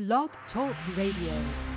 Blog Talk Radio.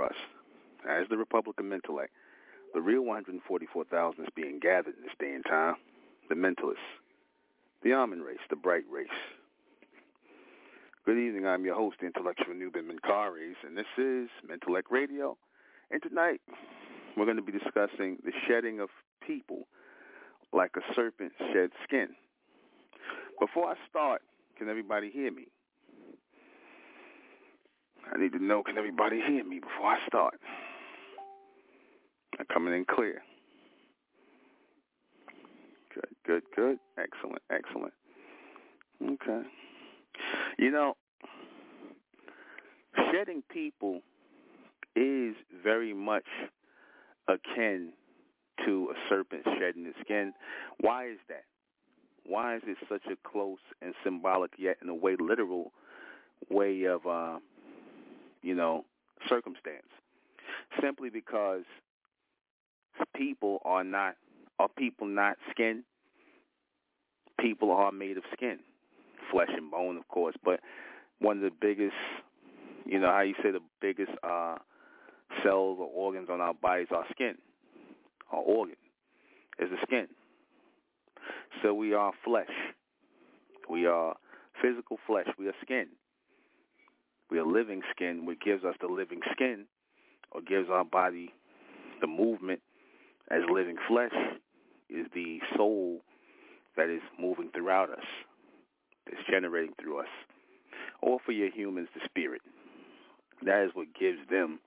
Trust, as the Republican Mentellect, the real 144,000 is being gathered in this day and time, the mentalists, the Amen race, the bright race. Good evening. I'm your host, intellectual Nuben Menkarayzz, and this is Mentellect Radio. And tonight, we're going to be discussing the shedding of people like a serpent sheds skin. Before I start, can everybody hear me? I need to know, can everybody hear me before I start? I'm coming in clear. Good, good, good. Excellent, excellent. Okay. You know, shedding people is very much akin to a serpent shedding its skin. Why is that? Why is it such a close and symbolic, yet in a way literal way of, uh, you know, circumstance? Simply because people are not are people not skin? People are made of skin, flesh and bone, of course. But one of the biggest, you know, how you say the biggest uh, cells or organs on our bodies are skin. Our organ is the skin. So we are flesh. We are physical flesh. We are skin. We are living skin. What gives us the living skin or gives our body the movement as living flesh is the soul that is moving throughout us, that's generating through us. Or for your humans, the spirit. That is what gives them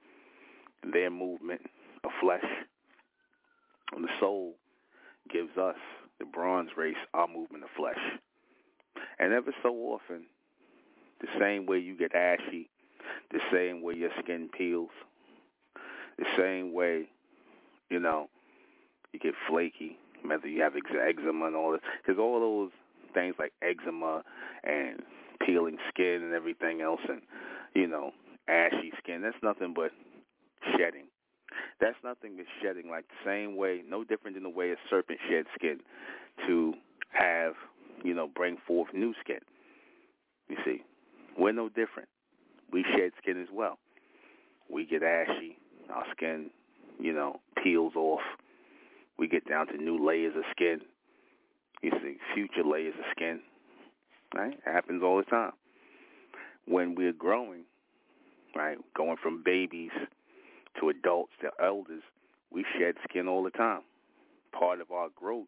their movement of flesh. And the soul gives us, the bronze race, our movement of flesh. And ever so often, the same way you get ashy, the same way your skin peels, the same way, you know, you get flaky, whether you have eczema and all that, because all those things like eczema and peeling skin and everything else, and you know, ashy skin, that's nothing but shedding. That's nothing but shedding, like the same way, no different than the way a serpent sheds skin to have, you know, bring forth new skin. You see, we're no different. We shed skin as well. We get ashy, our skin, you know, peels off we get down to new layers of skin. You see, future layers of skin. Right? It happens all the time. When we're growing, right, going from babies to adults to elders, we shed skin all the time. Part of our growth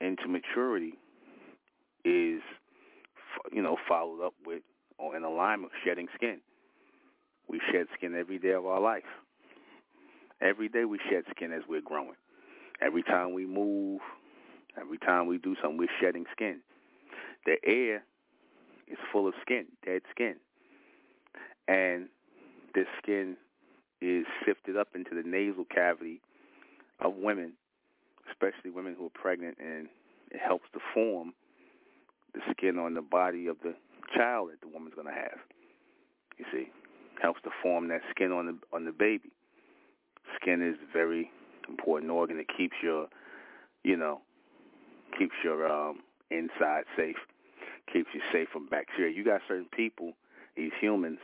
into maturity is, you know, followed up with or in alignment shedding skin. We shed skin every day of our life. Every day we shed skin as we're growing. Every time we move, every time we do something, we're shedding skin. The air is full of skin, dead skin. And this skin is sifted up into the nasal cavity of women, especially women who are pregnant, and it helps to form the skin on the body of the child that the woman's going to have. You see, helps to form that skin on the on the baby. Skin is very important organ. It keeps your, you know, keeps your um, inside safe, keeps you safe from bacteria. You got certain people, these humans,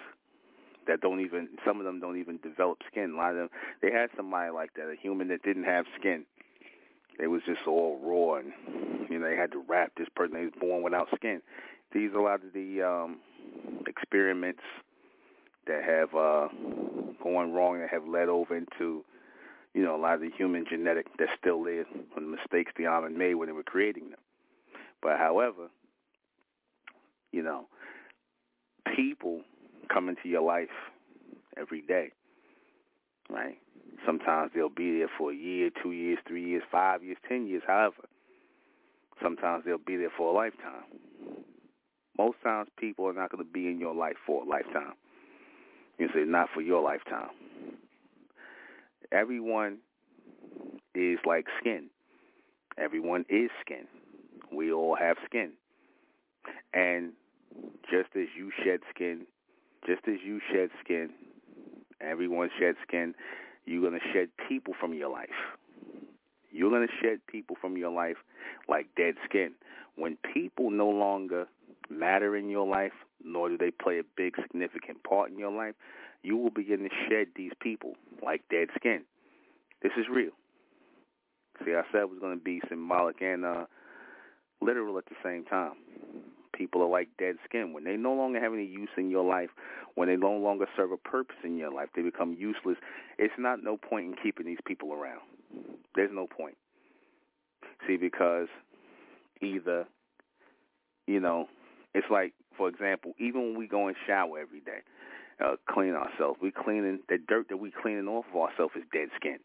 that don't even. Some of them don't even develop skin. A lot of them, they had somebody like that, a human that didn't have skin. It was just all raw, and you know they had to wrap this person. They was born without skin. These a lot of the um, experiments that have uh, gone wrong that have led over into you know, a lot of the human genetic that's still there from the mistakes the Amen made when they were creating them. But however, you know, people come into your life every day, right? Sometimes they'll be there for a year, two years, three years, five years, ten years, however. Sometimes they'll be there for a lifetime. Most times people are not going to be in your life for a lifetime. You say not for your lifetime everyone is like skin. Everyone is skin. We all have skin. And just as you shed skin, just as you shed skin, everyone sheds skin, you're going to shed people from your life. You're going to shed people from your life like dead skin. When people no longer matter in your life, nor do they play a big significant part in your life, you will begin to shed these people like dead skin. This is real. See, I said it was going to be symbolic and uh, literal at the same time. People are like dead skin. When they no longer have any use in your life, when they no longer serve a purpose in your life, they become useless. It's not no point in keeping these people around. There's no point. See, because either, you know, it's like, for example, even when we go and shower every day, uh, clean ourselves, we cleaning the dirt that we cleaning off of ourselves is dead skin.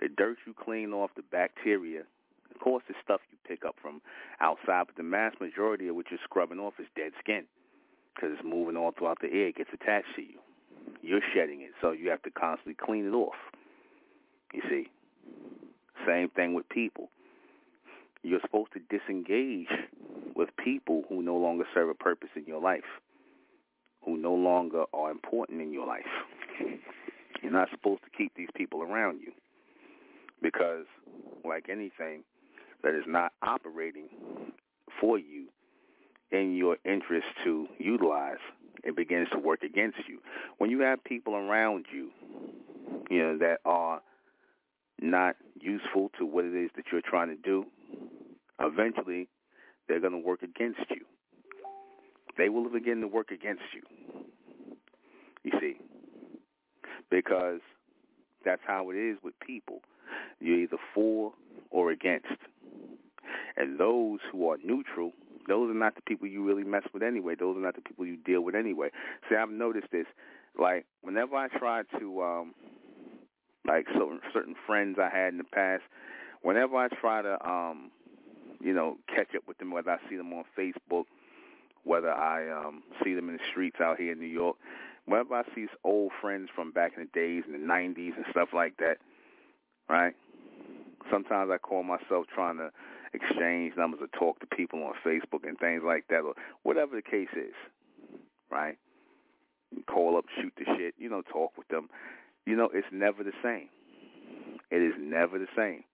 The dirt you clean off, the bacteria, of course, the stuff you pick up from outside, but the mass majority of what you're scrubbing off is dead skin because it's moving all throughout the air. It gets attached to you. You're shedding it, so you have to constantly clean it off. You see, same thing with people. You're supposed to disengage with people who no longer serve a purpose in your life, who no longer are important in your life. You're not supposed to keep these people around you because, like anything that is not operating for you in your interest to utilize, it begins to work against you. When you have people around you, you know, that are not useful to what it is that you're trying to do, eventually they're going to work against you. They will begin to work against you. You see, because that's how it is with people. You're either for or against. And those who are neutral, those are not the people you really mess with anyway. Those are not the people you deal with anyway. See, I've noticed this. Like, whenever I try to um like certain certain friends I had in the past. Whenever I try to, um, you know, catch up with them, whether I see them on Facebook, whether I um, see them in the streets out here in New York, whenever I see old friends from back in the days in the '90s and stuff like that, right? Sometimes I call myself trying to exchange numbers or talk to people on Facebook and things like that, or whatever the case is, right? Call up, shoot the shit, you know, talk with them you know, it's never the same. It is never the same.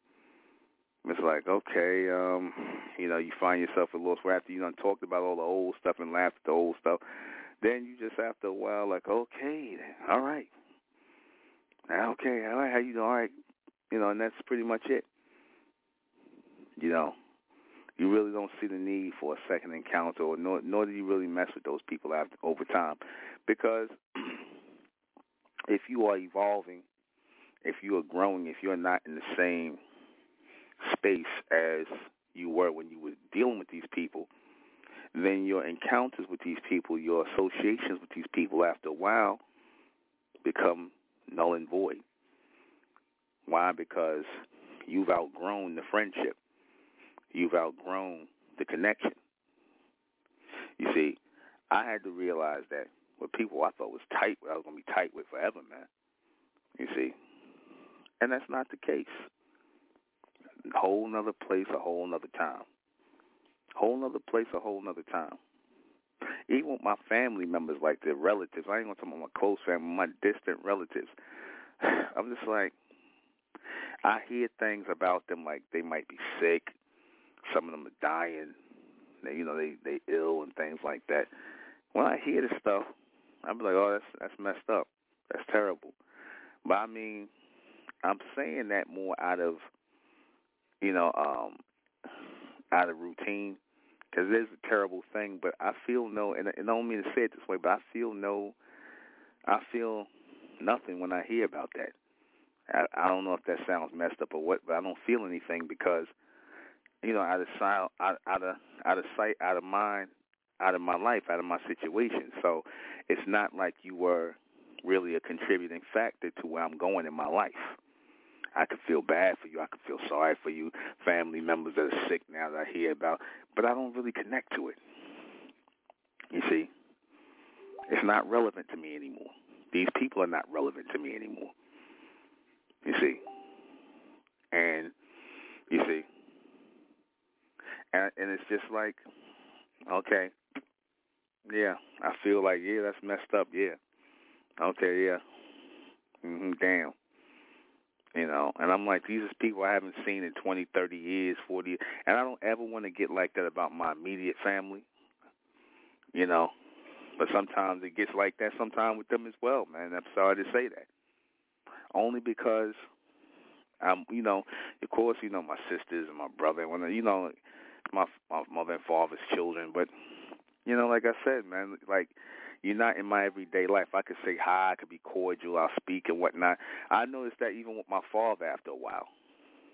It's like, okay, um, you know, you find yourself a little where after you done talked about all the old stuff and laughed at the old stuff, then you just after a while like, okay, all right. Okay, all right, how you doing? All right. You know, and that's pretty much it. You know, you really don't see the need for a second encounter, or nor, nor do you really mess with those people after over time, because if you are evolving, if you are growing, if you're not in the same space as you were when you were dealing with these people, then your encounters with these people, your associations with these people after a while become null and void. Why? Because you've outgrown the friendship. You've outgrown the connection. You see, I had to realize that with people I thought was tight, I was gonna be tight with forever, man. You see, and that's not the case. Whole nother place, a whole nother time. Whole nother place, a whole nother time. Even with my family members, like their relatives, I ain't gonna talk about my close family, my distant relatives. I'm just like, I hear things about them like they might be sick. Some of them are dying. They, you know, they they ill and things like that. When I hear this stuff, I'm like, oh, that's that's messed up. That's terrible. But I mean, I'm saying that more out of, you know, um, out of routine, because it is a terrible thing. But I feel no, and I don't mean to say it this way, but I feel no, I feel nothing when I hear about that. I, I don't know if that sounds messed up or what, but I don't feel anything because, you know, out of sight, out, out of out of sight, out of mind, out of my life, out of my situation. So it's not like you were really a contributing factor to where I'm going in my life. I could feel bad for you. I could feel sorry for you, family members that are sick now that I hear about, but I don't really connect to it. You see, it's not relevant to me anymore. These people are not relevant to me anymore. You see, and you see, and, and it's just like, okay, yeah, I feel like yeah, that's messed up. Yeah. Okay. Yeah. mm-hmm, Damn. You know, and I'm like, these are people I haven't seen in 20, 30 years, 40 and I don't ever want to get like that about my immediate family. You know, but sometimes it gets like that sometimes with them as well, man. I'm sorry to say that. Only because I'm, you know, of course, you know my sisters and my brother, when you know my my mother and father's children, but you know, like I said, man, like you're not in my everyday life. I could say hi, I could be cordial, I'll speak and whatnot. I noticed that even with my father after a while.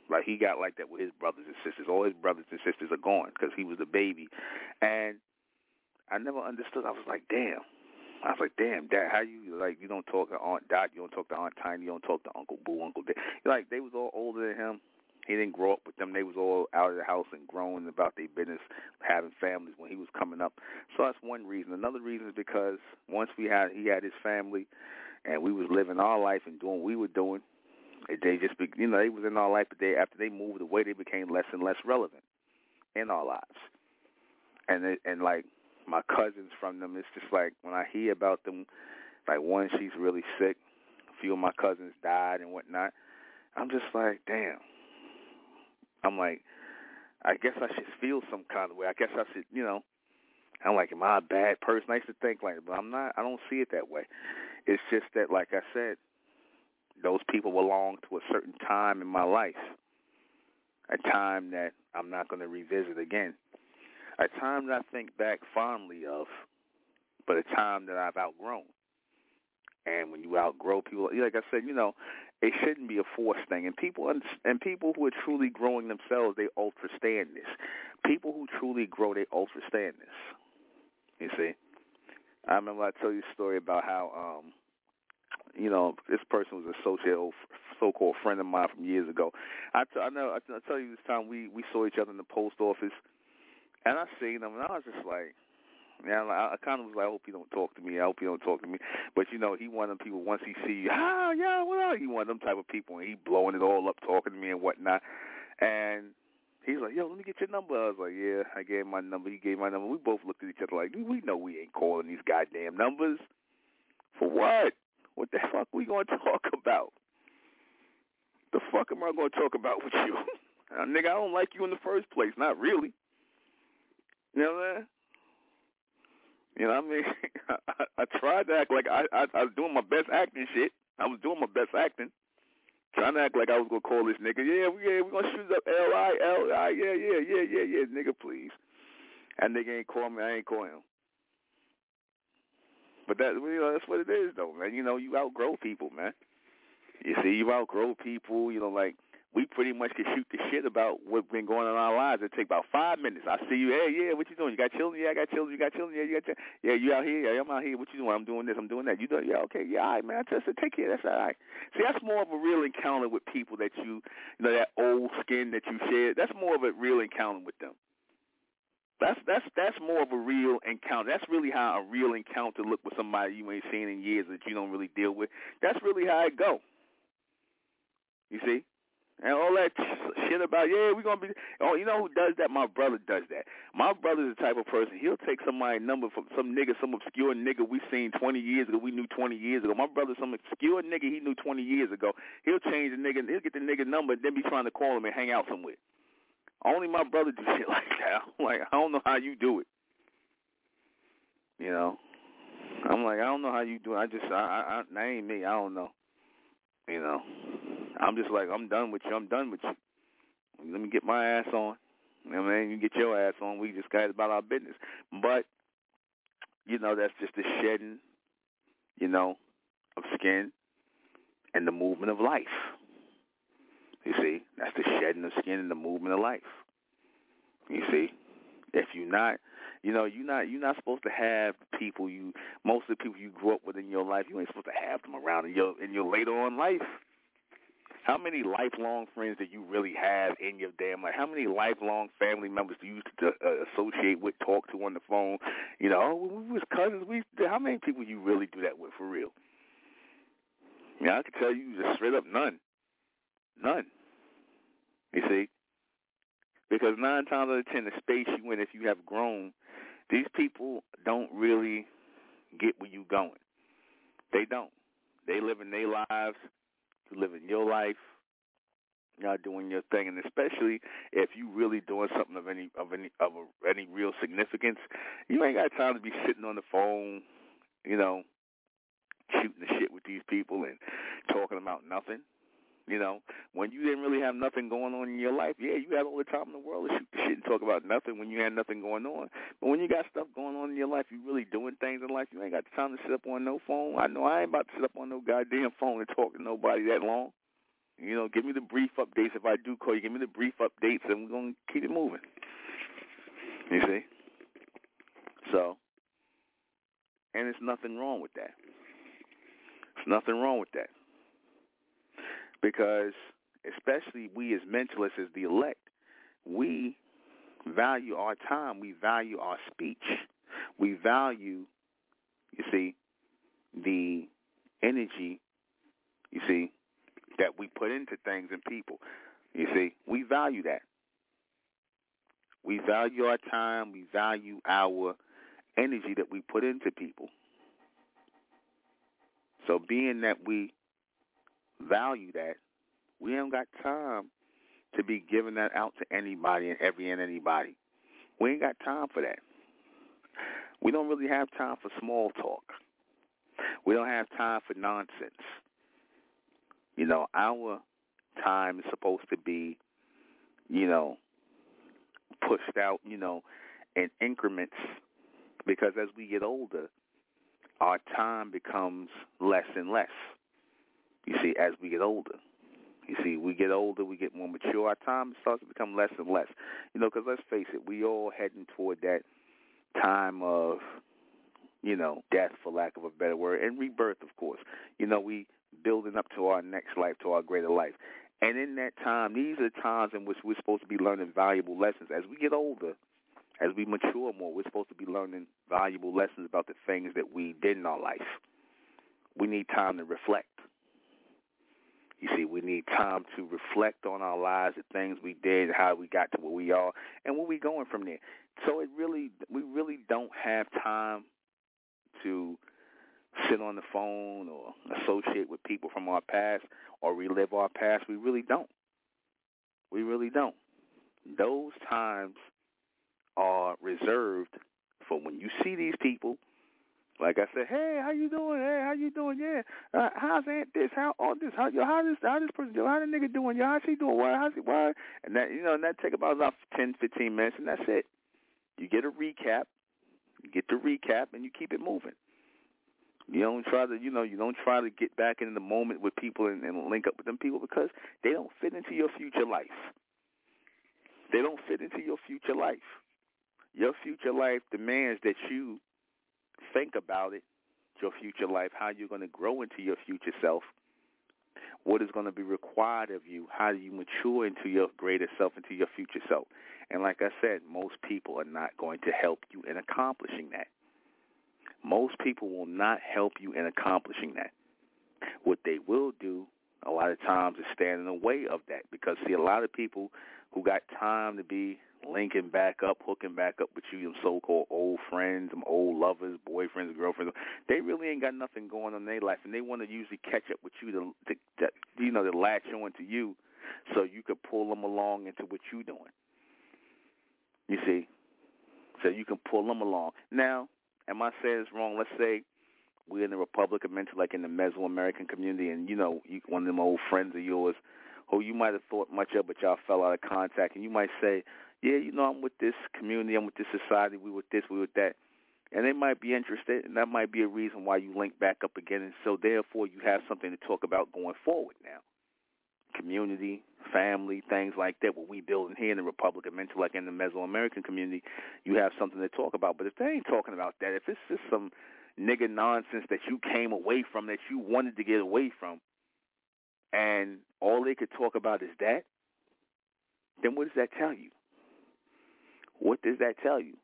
Like he got like that with his brothers and sisters. All his brothers and sisters are gone because he was the baby, and I never understood. I was like, damn. I was like, damn, Dad, how you like? You don't talk to Aunt Dot, you don't talk to Aunt Tiny, you don't talk to Uncle Boo, Uncle Dad. Like they was all older than him. He didn't grow up with them. They was all out of the house and growing about their business, having families when he was coming up. So that's one reason. Another reason is because once we had he had his family, and we was living our life and doing what we were doing. They just, you know, they was in our life, but they after they moved away, they became less and less relevant in our lives. And it, and like my cousins from them, it's just like when I hear about them, like one she's really sick, a few of my cousins died and whatnot. I'm just like, damn. I'm like, I guess I should feel some kind of way. I guess I should, you know. I'm like, am I a bad person? I used to think like, but I'm not. I don't see it that way. It's just that, like I said, those people belong to a certain time in my life, a time that I'm not going to revisit again, a time that I think back fondly of, but a time that I've outgrown. And when you outgrow people, like I said, you know, it shouldn't be a forced thing. And people and people who are truly growing themselves, they understand this. People who truly grow, they ultra understand this. You see, I remember I tell you a story about how, um, you know, this person was a social, so-called friend of mine from years ago. I, t- I know. I, t- I tell you this time we we saw each other in the post office, and I seen him, and I was just like, yeah, I, I kind of was like, I hope you don't talk to me. I hope you don't talk to me. But you know, he one of them people. Once he see you, ah, yeah, are you? One of them type of people, and he blowing it all up, talking to me and whatnot. And he's like, yo, let me get your number. I was like, yeah. I gave him my number. He gave my number. We both looked at each other like, we know we ain't calling these goddamn numbers. For what? What the fuck we gonna talk about? The fuck am I gonna talk about with you? nigga, I don't like you in the first place. Not really. You know what I mean? You know what I mean? I, I tried to act like I, I I was doing my best acting shit. I was doing my best acting. Trying to act like I was gonna call this nigga. Yeah, we yeah, we gonna shoot up L I L I. Yeah, yeah, yeah, yeah, yeah, nigga, please. That nigga ain't call me. I ain't call him. But that you know that's what it is though, man. You know you outgrow people, man. You see, you outgrow people. You know, like we pretty much can shoot the shit about what's been going on in our lives. It take about five minutes. I see you. Hey, yeah, what you doing? You got children? Yeah, I got children. You got children? Yeah, you got children. Yeah, you out here? Yeah, I'm out here. What you doing? I'm doing this. I'm doing that. You doing? Yeah, okay. Yeah, all right, man. I just said, take care. That's all right. See, that's more of a real encounter with people that you, you know, that old skin that you shared. That's more of a real encounter with them. That's that's that's more of a real encounter. That's really how a real encounter look with somebody you ain't seen in years that you don't really deal with. That's really how it go. You see? And all that shit about yeah we're gonna be oh you know who does that? My brother does that. My brother's the type of person he'll take somebody's number from some nigga some obscure nigga we seen 20 years ago we knew 20 years ago. My brother's some obscure nigga he knew 20 years ago. He'll change the nigga he'll get the nigga number and then be trying to call him and hang out somewhere. Only my brother do shit like that. I'm like I don't know how you do it. You know? I'm like I don't know how you do it. I just I I, I that ain't me. I don't know. You know I'm just like, I'm done with you. I'm done with you. Let me get my ass on. You know what I mean? You get your ass on. We just got about our business. But, you know, that's just the shedding, you know, of skin and the movement of life. You see? That's the shedding of skin and the movement of life. You see? If you're not you know, you're not you're not supposed to have people you most of the people you grew up with in your life, you ain't supposed to have them around in your in your later on life. How many lifelong friends do you really have in your damn life? How many lifelong family members do you uh, associate with, talk to on the phone? You know, oh, we was cousins. We how many people you really do that with for real? Yeah, I can tell you just straight up none, none. You see, because nine times out of ten, the space you in, if you have grown, these people don't really get where you going. They don't. They live in their lives you live in your life. y'all doing your thing, and especially if you really doing something of any of any of a, any real significance, you ain't got time to be sitting on the phone, you know, shooting the shit with these people and talking about nothing. You know, when you didn't really have nothing going on in your life, yeah, you had all the time in the world to shoot the shit and talk about nothing when you had nothing going on. But when you got stuff going on in your life, you really doing things in life, you ain't got the time to sit up on no phone. I know I ain't about to sit up on no goddamn phone and talk to nobody that long. You know, give me the brief updates if I do call you. Give me the brief updates, and we're gonna keep it moving. You see? So, and there's nothing wrong with that. There's nothing wrong with that because especially we as mentalists, as the elect, we value our time. We value our speech. We value, you see, the energy, you see, that we put into things and people. You see, we value that. We value our time. We value our energy that we put into people. So being that we value that, we don't got time to be giving that out to anybody and every and anybody. We ain't got time for that. We don't really have time for small talk. We don't have time for nonsense. You know, our time is supposed to be, you know, pushed out, you know, in increments because as we get older, our time becomes less and less. You see, as we get older. You see, we get older, we get more mature. Our time starts to become less and less. You know, because let's face it, we all heading toward that time of, you know, death, for lack of a better word, and rebirth, of course. You know, we building up to our next life, to our greater life. And in that time, these are times in which we're supposed to be learning valuable lessons. As we get older, as we mature more, we're supposed to be learning valuable lessons about the things that we did in our life. We need time to reflect. You see, we need time to reflect on our lives, the things we did, how we got to where we are, and where we going from there. So it really, we really don't have time to sit on the phone or associate with people from our past or relive our past. We really don't. We really don't. Those times are reserved for when you see these people like I said, hey, how you doing? Hey, how you doing? Yeah, uh, how's Aunt this? How all this? How yo? How this? How this person? Yo, how the nigga doing? Yo, how's he doing? What? How's he? What? And that you know, and that take about about ten, fifteen minutes, and that's it. You get a recap, you get the recap, and you keep it moving. You don't try to, you know, you don't try to get back in the moment with people and, and link up with them people because they don't fit into your future life. They don't fit into your future life. Your future life demands that you think about it, your future life, how you're going to grow into your future self, what is going to be required of you, how do you mature into your greater self, into your future self. And like I said, most people are not going to help you in accomplishing that. Most people will not help you in accomplishing that. What they will do a lot of times is stand in the way of that because see a lot of people who got time to be linking back up, hooking back up with you, them so-called old friends, them old lovers, boyfriends, girlfriends. They really ain't got nothing going on in their life, and they want to usually catch up with you to, to, to you know, to latch on to you, so you could pull them along into what you're doing. You see, so you can pull them along. Now, am I saying it's wrong? Let's say we're in the Republic of Mentellect in the Mesoamerican community, and you know, you, one of them old friends of yours who you might have thought much of, but y'all fell out of contact, and you might say, yeah, you know, I'm with this community, I'm with this society, we with this, we with that. And they might be interested, and that might be a reason why you link back up again. And so, therefore, you have something to talk about going forward now. Community, family, things like that, what we building here in the Republic of Mentellect in the Mesoamerican community, you have something to talk about. But if they ain't talking about that, if it's just some nigga nonsense that you came away from, that you wanted to get away from, and all they could talk about is that, then what does that tell you? What does that tell you?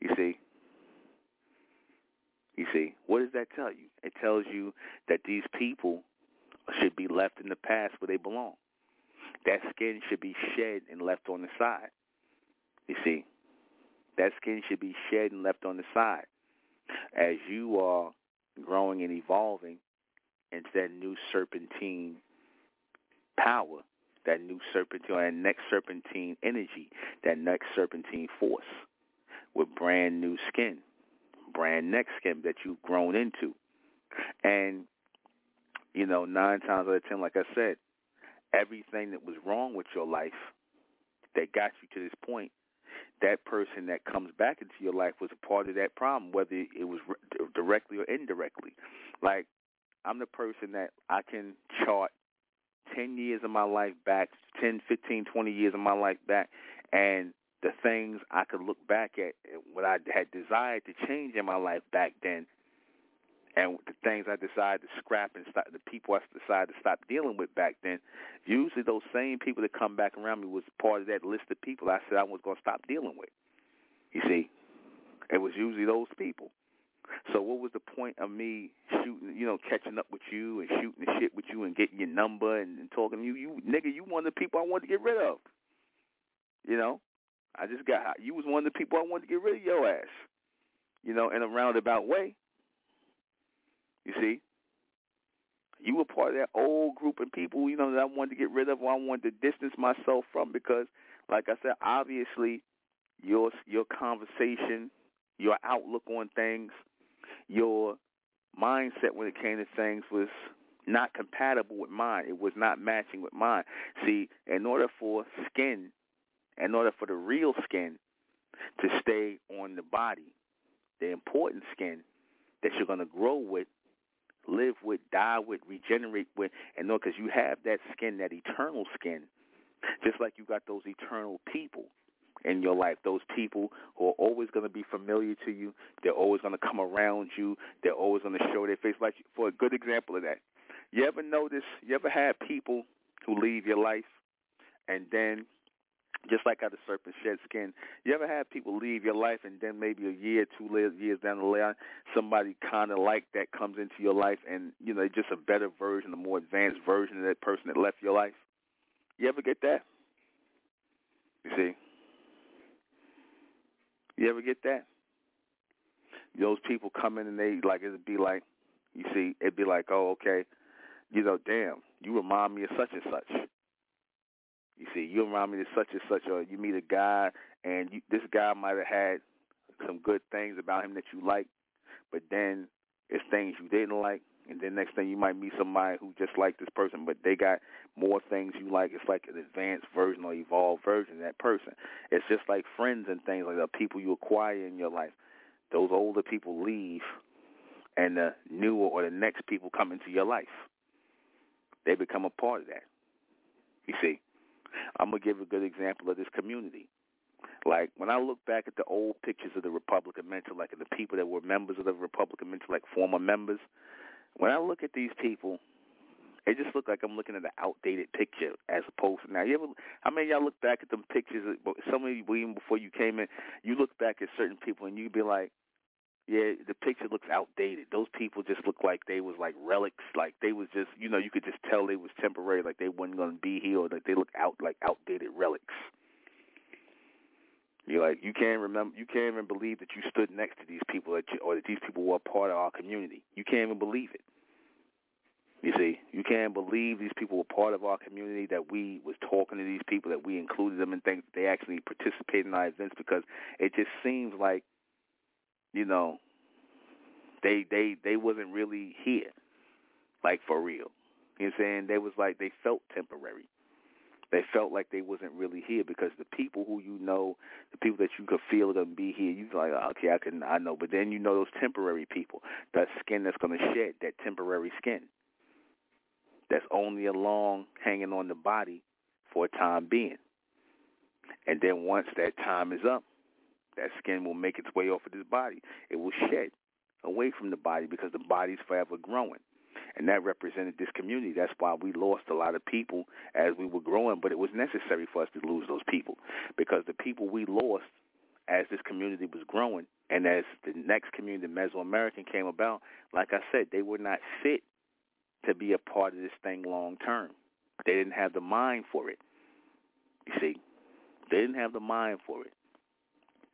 You see? You see, what does that tell you? It tells you that these people should be left in the past where they belong. That skin should be shed and left on the side. You see? That skin should be shed and left on the side. As you are growing and evolving into that new serpentine power, that new serpentine, that next serpentine energy, that next serpentine force with brand new skin, brand next skin that you've grown into. And, you know, nine times out of ten, like I said, everything that was wrong with your life that got you to this point, that person that comes back into your life was a part of that problem, whether it was directly or indirectly. Like, I'm the person that I can chart 10 years of my life back, 10, 15, 20 years of my life back, and the things I could look back at, eh, what I had desired to change in my life back then, and the things I decided to scrap and stop, the people I decided to stop dealing with back then, usually those same people that come back around me was part of that list of people I said I was going to stop dealing with. You see, it was usually those people. So what was the point of me shooting, you know, catching up with you and shooting the shit with you and getting your number and, and talking to you? You nigga, you one of the people I wanted to get rid of. You know, I just got you was one of the people I wanted to get rid of your ass. You know, in a roundabout way. You see, you were part of that old group of people, you know, that I wanted to get rid of, or I wanted to distance myself from, because, like I said, obviously, your your conversation, your outlook on things, your mindset when it came to things was not compatible with mine. It was not matching with mine. See, in order for skin, in order for the real skin to stay on the body, the important skin that you're going to grow with, live with, die with, regenerate with, and know because you have that skin, that eternal skin, just like you got those eternal people in your life. Those people who are always going to be familiar to you. They're always going to come around you. They're always going to show their face. Like for a good example of that, you ever notice? You ever had people who leave your life, and then just like how the serpent shed skin. You ever have people leave your life and then maybe a year, two years down the line, somebody kind of like that comes into your life and, you know, just a better version, a more advanced version of that person that left your life? You ever get that? You see? You ever get that? Those people come in and they like it'd be like, you see, it'd be like, oh, okay, you know, damn, you remind me of such and such. You see, you remind me of such and such, or you meet a guy and you, this guy might have had some good things about him that you like, but then it's things you didn't like, and then next thing you might meet somebody who just like this person, but they got more things you like. It's like an advanced version or evolved version of that person. It's just like friends and things like that. People you acquire in your life. Those older people leave, and the newer or the next people come into your life. They become a part of that. You see, I'm gonna give a good example of this community. Like when I look back at the old pictures of the Republican Mentellect the people that were members of the Republican Mentellect former members, when I look at these people, it just looks like I'm looking at an outdated picture as opposed to now. You ever? How many y'all look back at them pictures? Some of you even before you came in, you look back at certain people and you'd be like, yeah, the picture looks outdated. Those people just look like they was like relics, like they was just, you know, you could just tell they was temporary, like they wasn't gonna be here, or that they look out like outdated relics. You're like you can't remember, you can't even believe that you stood next to these people, that you, or that these people were a part of our community. You can't even believe it. You see, you can't believe these people were part of our community. That we was talking to these people, that we included them, and things. That they actually participated in our events because it just seems like, you know, they they they wasn't really here, like for real. You know what I'm saying? They was like they felt temporary they felt like they wasn't really here because the people who you know, the people that you could feel them be here, you like, oh, okay, I can, I know. But then you know those temporary people, that skin that's to shed, that temporary skin, that's only along hanging on the body for a time being. And then once that time is up, that skin will make its way off of this body. It will shed away from the body because the body's forever growing and that represented this community. That's why we lost a lot of people as we were growing, but it was necessary for us to lose those people because the people we lost as this community was growing and as the next community, Mesoamerican, came about, like I said, they were not fit to be a part of this thing long term. They didn't have the mind for it. You see, they didn't have the mind for it.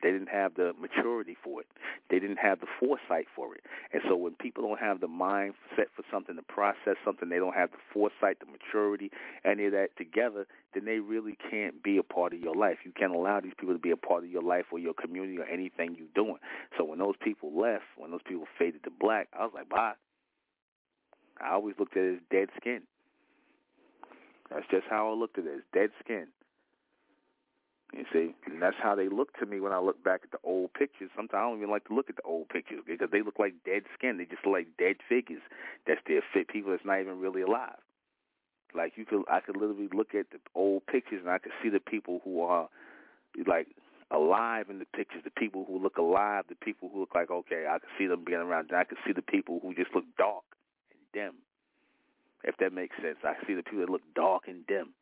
They didn't have the maturity for it. They didn't have the foresight for it. And so when people don't have the mind set for something, to process something, they don't have the foresight, the maturity, any of that together, then they really can't be a part of your life. You can't allow these people to be a part of your life or your community or anything you're doing. So when those people left, when those people faded to black, I was like, bye. I always looked at it as dead skin. That's just how I looked at it, as dead skin. You see, and that's how they look to me when I look back at the old pictures. Sometimes I don't even like to look at the old pictures because they look like dead skin. They just look like dead figures. That's their fit people that's not even really alive. Like you could, I could literally look at the old pictures and I could see the people who are like alive in the pictures. The people who look alive, the people who look like okay, I could see them being around. And I could see the people who just look dark and dim. If that makes sense, I see the people that look dark and dim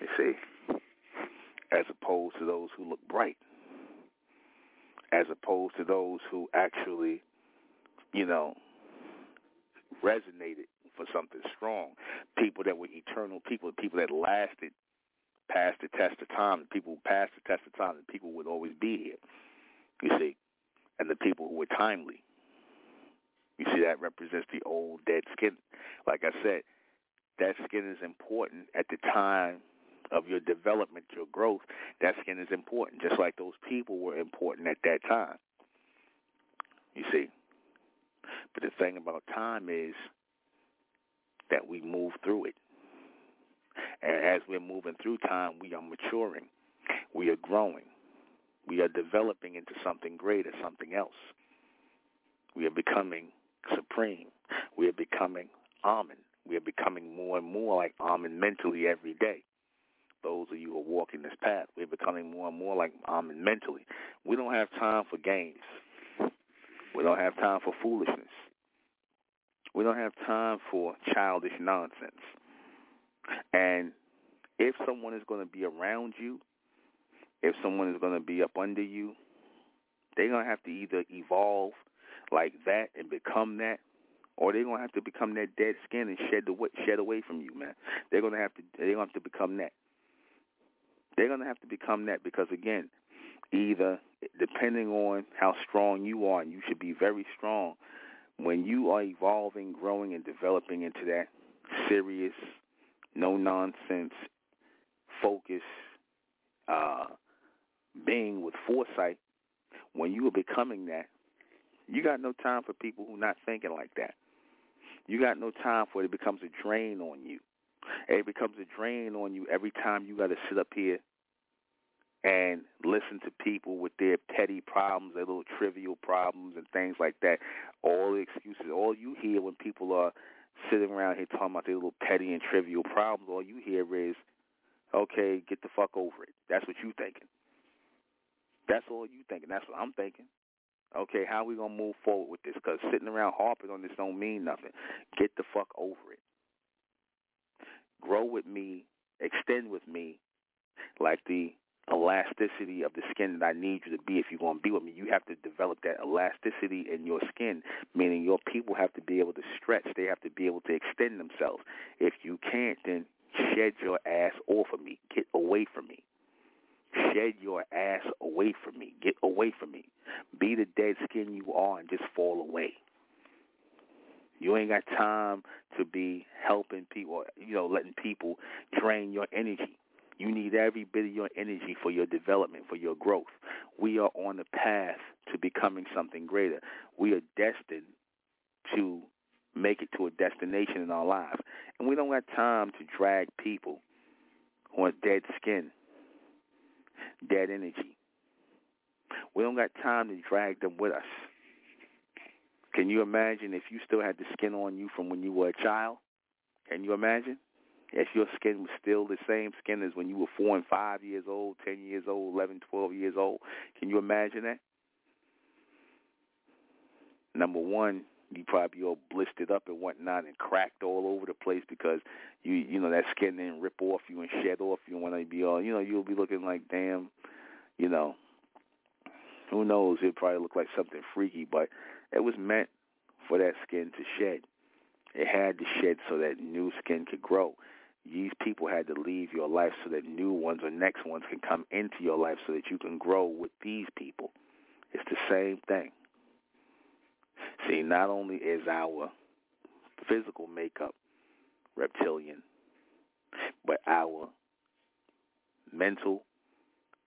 you see, as opposed to those who look bright, as opposed to those who actually, you know, resonated for something strong. People that were eternal, people, people that lasted past the test of time, people who passed the test of time, the people would always be here. You see, and the people who were timely. You see, that represents the old dead skin. Like I said, that skin is important at the time of your development, your growth, that skin is important, just like those people were important at that time. You see? But the thing about time is that we move through it. And as we're moving through time, we are maturing. We are growing. We are developing into something greater, something else. We are becoming supreme. We are becoming Amen. We are becoming more and more like Amen mentally every day those of you who are walking this path. We're becoming more and more like um mentally. We don't have time for games. We don't have time for foolishness. We don't have time for childish nonsense. And if someone is going to be around you, if someone is going to be up under you, they're going to have to either evolve like that and become that, or they're going to have to become that dead skin and shed the shed away from you, man. They're to have to they're going to have to become that. They're going to have to become that because, again, either depending on how strong you are, and you should be very strong, when you are evolving, growing, and developing into that serious, no nonsense, focus, uh, being with foresight, when you are becoming that, you got no time for people who not thinking like that. You got no time for it. It becomes a drain on you. It becomes a drain on you every time you got to sit up here and listen to people with their petty problems, their little trivial problems and things like that. All the excuses, all you hear when people are sitting around here talking about their little petty and trivial problems, all you hear is, okay, get the fuck over it. That's what you thinking. That's all you thinking. That's what I'm thinking. Okay, how we gonna move forward with this? Because sitting around harping on this don't mean nothing. Get the fuck over it. Grow with me, extend with me, like the elasticity of the skin that I need you to be if you're going to be with me. You have to develop that elasticity in your skin, meaning your people have to be able to stretch. They have to be able to extend themselves. If you can't, then shed your ass off of me. Get away from me. Shed your ass away from me. Get away from me. Be the dead skin you are and just fall away. You ain't got time to be helping people, you know, letting people drain your energy. You need every bit of your energy for your development, for your growth. We are on the path to becoming something greater. We are destined to make it to a destination in our lives. And we don't have time to drag people on dead skin, dead energy. We don't got time to drag them with us. Can you imagine if you still had the skin on you from when you were a child? Can you imagine? If your skin was still the same skin as when you were four and five years old, ten years old, eleven, twelve years old. Can you imagine that? Number one, you probably all blistered up and whatnot and cracked all over the place because you you know that skin didn't rip off you and shed off you when they be all you know you'll be looking like damn, you know. Who knows? It probably look like something freaky, but it was meant for that skin to shed. It had to shed so that new skin could grow these people had to leave your life so that new ones or next ones can come into your life so that you can grow with these people. It's the same thing. See, not only is our physical makeup reptilian, but our mental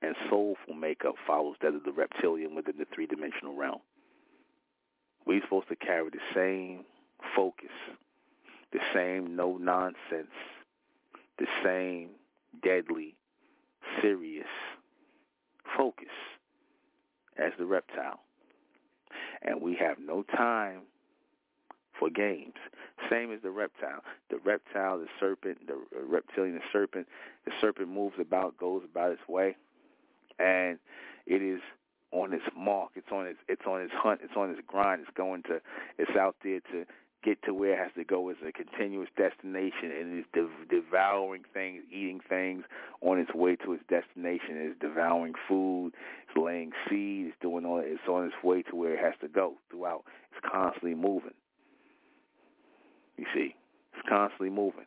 and soulful makeup follows that of the reptilian within the three dimensional realm. We're supposed to carry the same focus, the same no nonsense, the same deadly, serious focus as the reptile. And we have no time for games. Same as the reptile. The reptile, the serpent, the reptilian, the serpent, the serpent moves about, goes about its way, and it is on its mark. It's on its it's on its hunt. It's on its grind. It's going to. It's out there to get to where it has to go. It's a continuous destination, and de- devouring things, eating things on its way to its destination. It's devouring food. It's laying seed. It's doing all. It's on its way to where it has to go. Throughout, it's constantly moving. You see, it's constantly moving.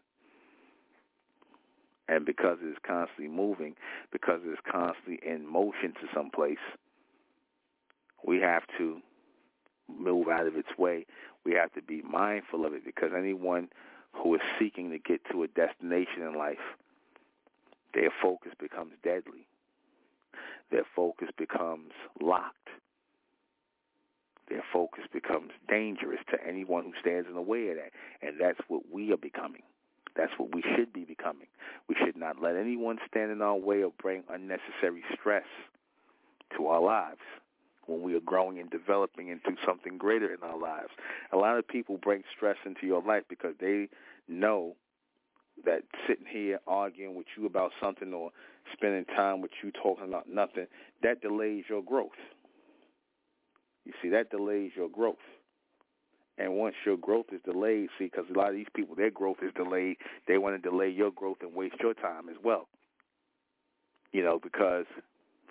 And because it's constantly moving, because it's constantly in motion to some place, we have to move out of its way. We have to be mindful of it because anyone who is seeking to get to a destination in life, their focus becomes deadly. Their focus becomes locked. Their focus becomes dangerous to anyone who stands in the way of that. And that's what we are becoming. That's what we should be becoming. We should not let anyone stand in our way or bring unnecessary stress to our lives when we are growing and developing into something greater in our lives. A lot of people bring stress into your life because they know that sitting here arguing with you about something or spending time with you talking about nothing, that delays your growth. You see, that delays your growth. And once your growth is delayed, see, because a lot of these people, their growth is delayed, they want to delay your growth and waste your time as well. You know, because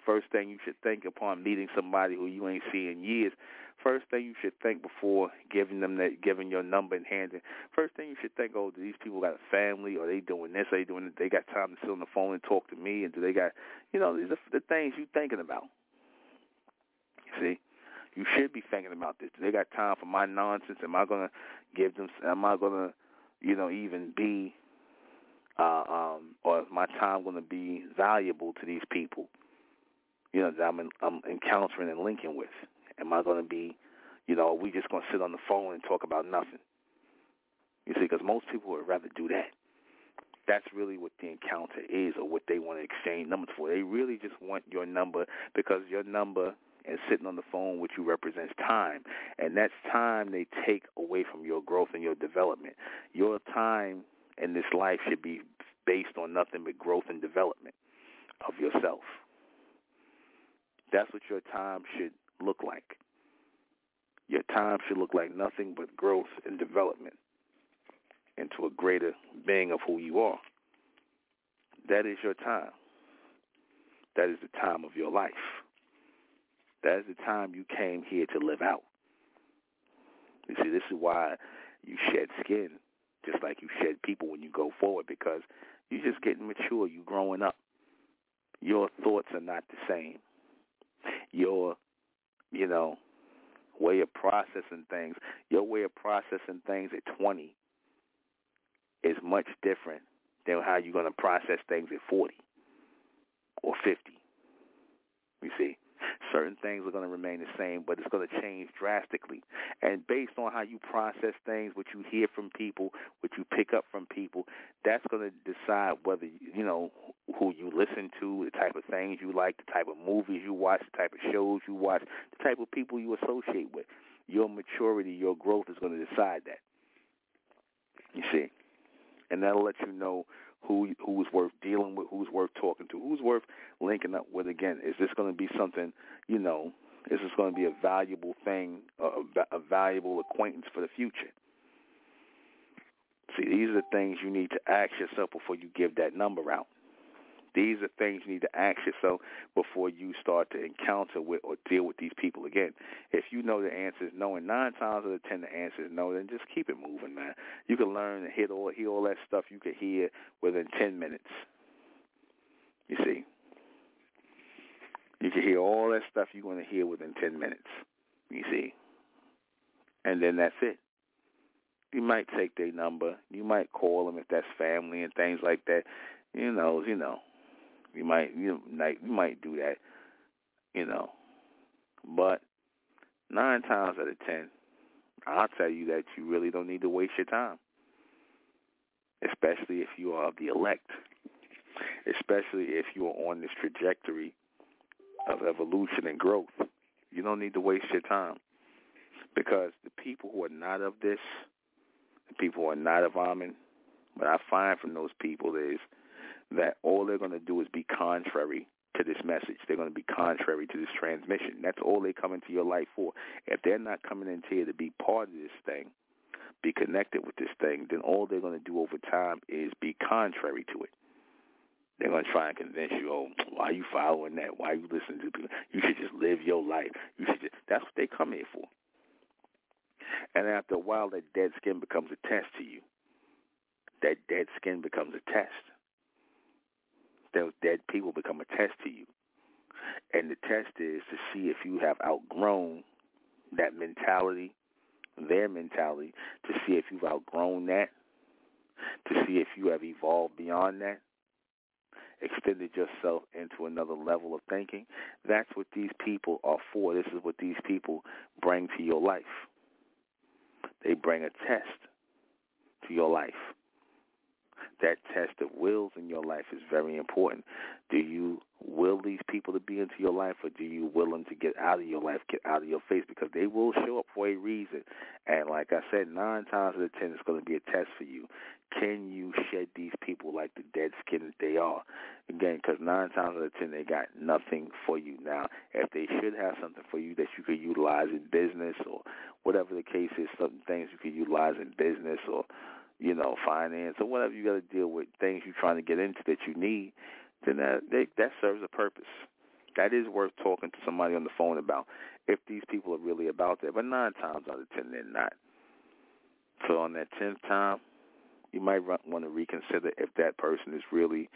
first thing you should think upon meeting somebody who you ain't seen in years, first thing you should think before giving them that, giving your number and handing. First thing you should think, oh, do these people got a family? Or they doing this? Are they doing? It? They got time to sit on the phone and talk to me? And do they got, you know, these are the things you thinking about. See you should be thinking about this. Do they got time for my nonsense. Am I gonna give them? Am I gonna, you know, even be, uh, um, or is my time gonna be valuable to these people? You know, that I'm in, I'm encountering and linking with. Am I gonna be, you know, we just gonna sit on the phone and talk about nothing? You see, because most people would rather do that. That's really what the encounter is, or what they want to exchange numbers for. They really just want your number because your number and sitting on the phone with you represents time. And that's time they take away from your growth and your development. Your time in this life should be based on nothing but growth and development of yourself. That's what your time should look like. Your time should look like nothing but growth and development into a greater being of who you are. That is your time. That is the time of your life. That is the time you came here to live out. You see, this is why you shed skin, just like you shed people when you go forward, because you're just getting mature. You're growing up. Your thoughts are not the same. Your, you know, way of processing things, your way of processing things at 20 is much different than how you're going to process things at 40 or 50. You see, certain things are going to remain the same, but it's going to change drastically. And based on how you process things, what you hear from people, what you pick up from people, that's going to decide whether, you know, who you listen to, the type of things you like, the type of movies you watch, the type of shows you watch, the type of people you associate with. Your maturity, your growth is going to decide that. You see? And that'll let you know who who's worth dealing with, who's worth talking to, who's worth linking up with. Again, is this going to be something you know? Is this going to be a valuable thing, a, a valuable acquaintance for the future? See, these are the things you need to ask yourself before you give that number out. These are things you need to ask yourself before you start to encounter with or deal with these people again. If you know the answer is no, and nine times out of ten the answer is no, then just keep it moving, man. You can learn and hit all hear all that stuff you can hear within ten minutes. You see, you can hear all that stuff you're going to hear within ten minutes. You see, and then that's it. You might take their number. You might call them if that's family and things like that. You know, you know, you might you might you might do that. You know, but nine times out of ten, I'll tell you that you really don't need to waste your time, especially if you are of the elect, especially if you are on this trajectory of evolution and growth. You don't need to waste your time because the people who are not of this the people who are not of Amen. What I find from those people is that all they're going to do is be contrary to this message. They're going to be contrary to this transmission. That's all they come into your life for. If they're not coming into here to be part of this thing, be connected with this thing, then all they're going to do over time is be contrary to it. They're going to try and convince you, oh, why are you following that? Why are you listening to people? You should just live your life. You should just, that's what they come here for. And after a while, that dead skin becomes a test to you. That dead skin becomes a test. Those dead people become a test to you. And the test is to see if you have outgrown that mentality, their mentality, to see if you've outgrown that, to see if you have evolved beyond that, extended yourself into another level of thinking. That's what these people are for. This is what these people bring to your life. They bring a test to your life. That test of wills in your life is very important. Do you will these people to be into your life, or do you will them to get out of your life, get out of your face? Because they will show up for a reason. And like I said, nine times out of ten, it's going to be a test for you. Can you shed these people like the dead skin that they are? Again, because nine times out of ten, they got nothing for you. Now, if they should have something for you that you could utilize in business or whatever the case is, certain things you could utilize in business or, you know, finance or whatever you got to deal with, things you're trying to get into that you need, then that, they, that serves a purpose. That is worth talking to somebody on the phone about if these people are really about that. But nine times out of ten, they're not. So on that tenth time, you might want to reconsider if that person is really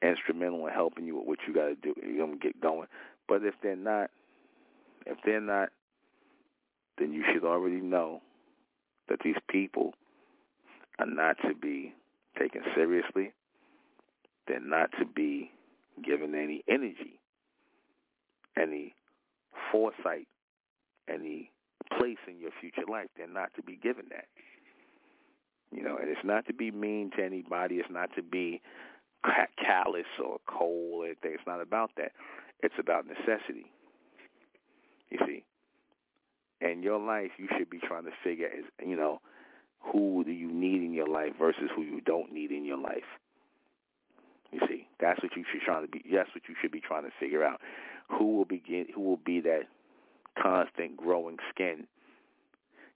instrumental in helping you with what you got to do. You're gonna get going. But if they're not, if they're not, then you should already know that these people are not to be taken seriously. They're not to be given any energy, any foresight, any place in your future life. They're not to be given that. You know, and it's not to be mean to anybody. It's not to be callous or cold or anything. It's not about that. It's about necessity. You see, in your life, you should be trying to figure, you know, who do you need in your life versus who you don't need in your life. You see, that's what you should trying to be. That's what you should be trying to figure out. Who will begin? Who will be that constant growing skin?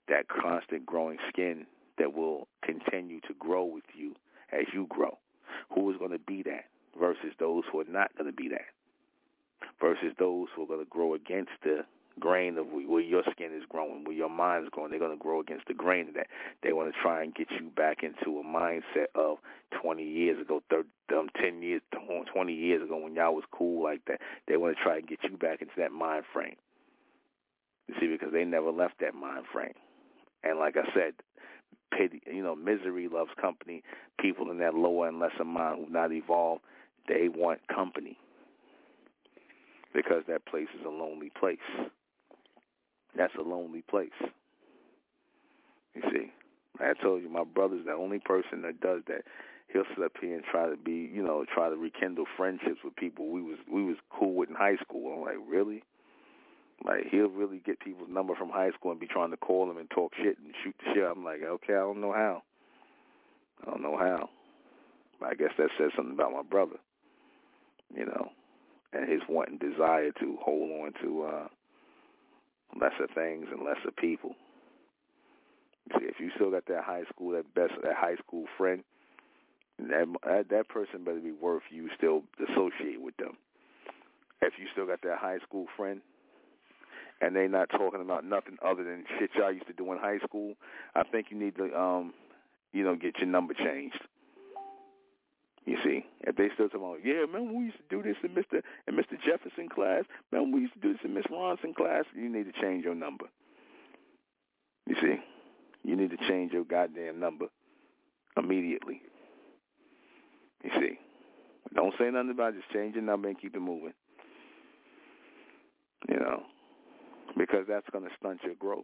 That constant growing skin that will continue to grow with you as you grow. Who is going to be that versus those who are not going to be that? Versus those who are going to grow against the grain of where your skin is growing, where your mind is growing. They're going to grow against the grain of that. They want to try and get you back into a mindset of 20 years ago, 30, um, 10 years, 20 years ago when y'all was cool like that. They want to try and get you back into that mind frame. You see, because they never left that mind frame. And like I said, pity, you know, misery loves company. People in that lower and lesser mind who've not evolved, they want company because that place is a lonely place. That's a lonely place. You see, I told you my brother's the only person that does that. He'll sit up here and try to be, you know, try to rekindle friendships with people we was we was cool with in high school. I'm like, really? Like he'll really get people's number from high school and be trying to call them and talk shit and shoot the shit. I'm like, okay, I don't know how. I don't know how. But I guess that says something about my brother. You know, and his wanting desire to hold on to uh lesser things and lesser people. See, if you still got that high school, that best, that high school friend, That, that person better be worth you still associate with them. If you still got that high school friend, and they not talking about nothing other than shit y'all used to do in high school, I think you need to, um, you know, get your number changed. You see, if they still talking about, yeah, remember we used to do this in Mr. in Mr. Jefferson class. Remember we used to do this in Miss Ronson class. You need to change your number. You see, you need to change your goddamn number immediately. You see, don't say nothing about it. Just change your number and keep it moving. You know, because that's going to stunt your growth.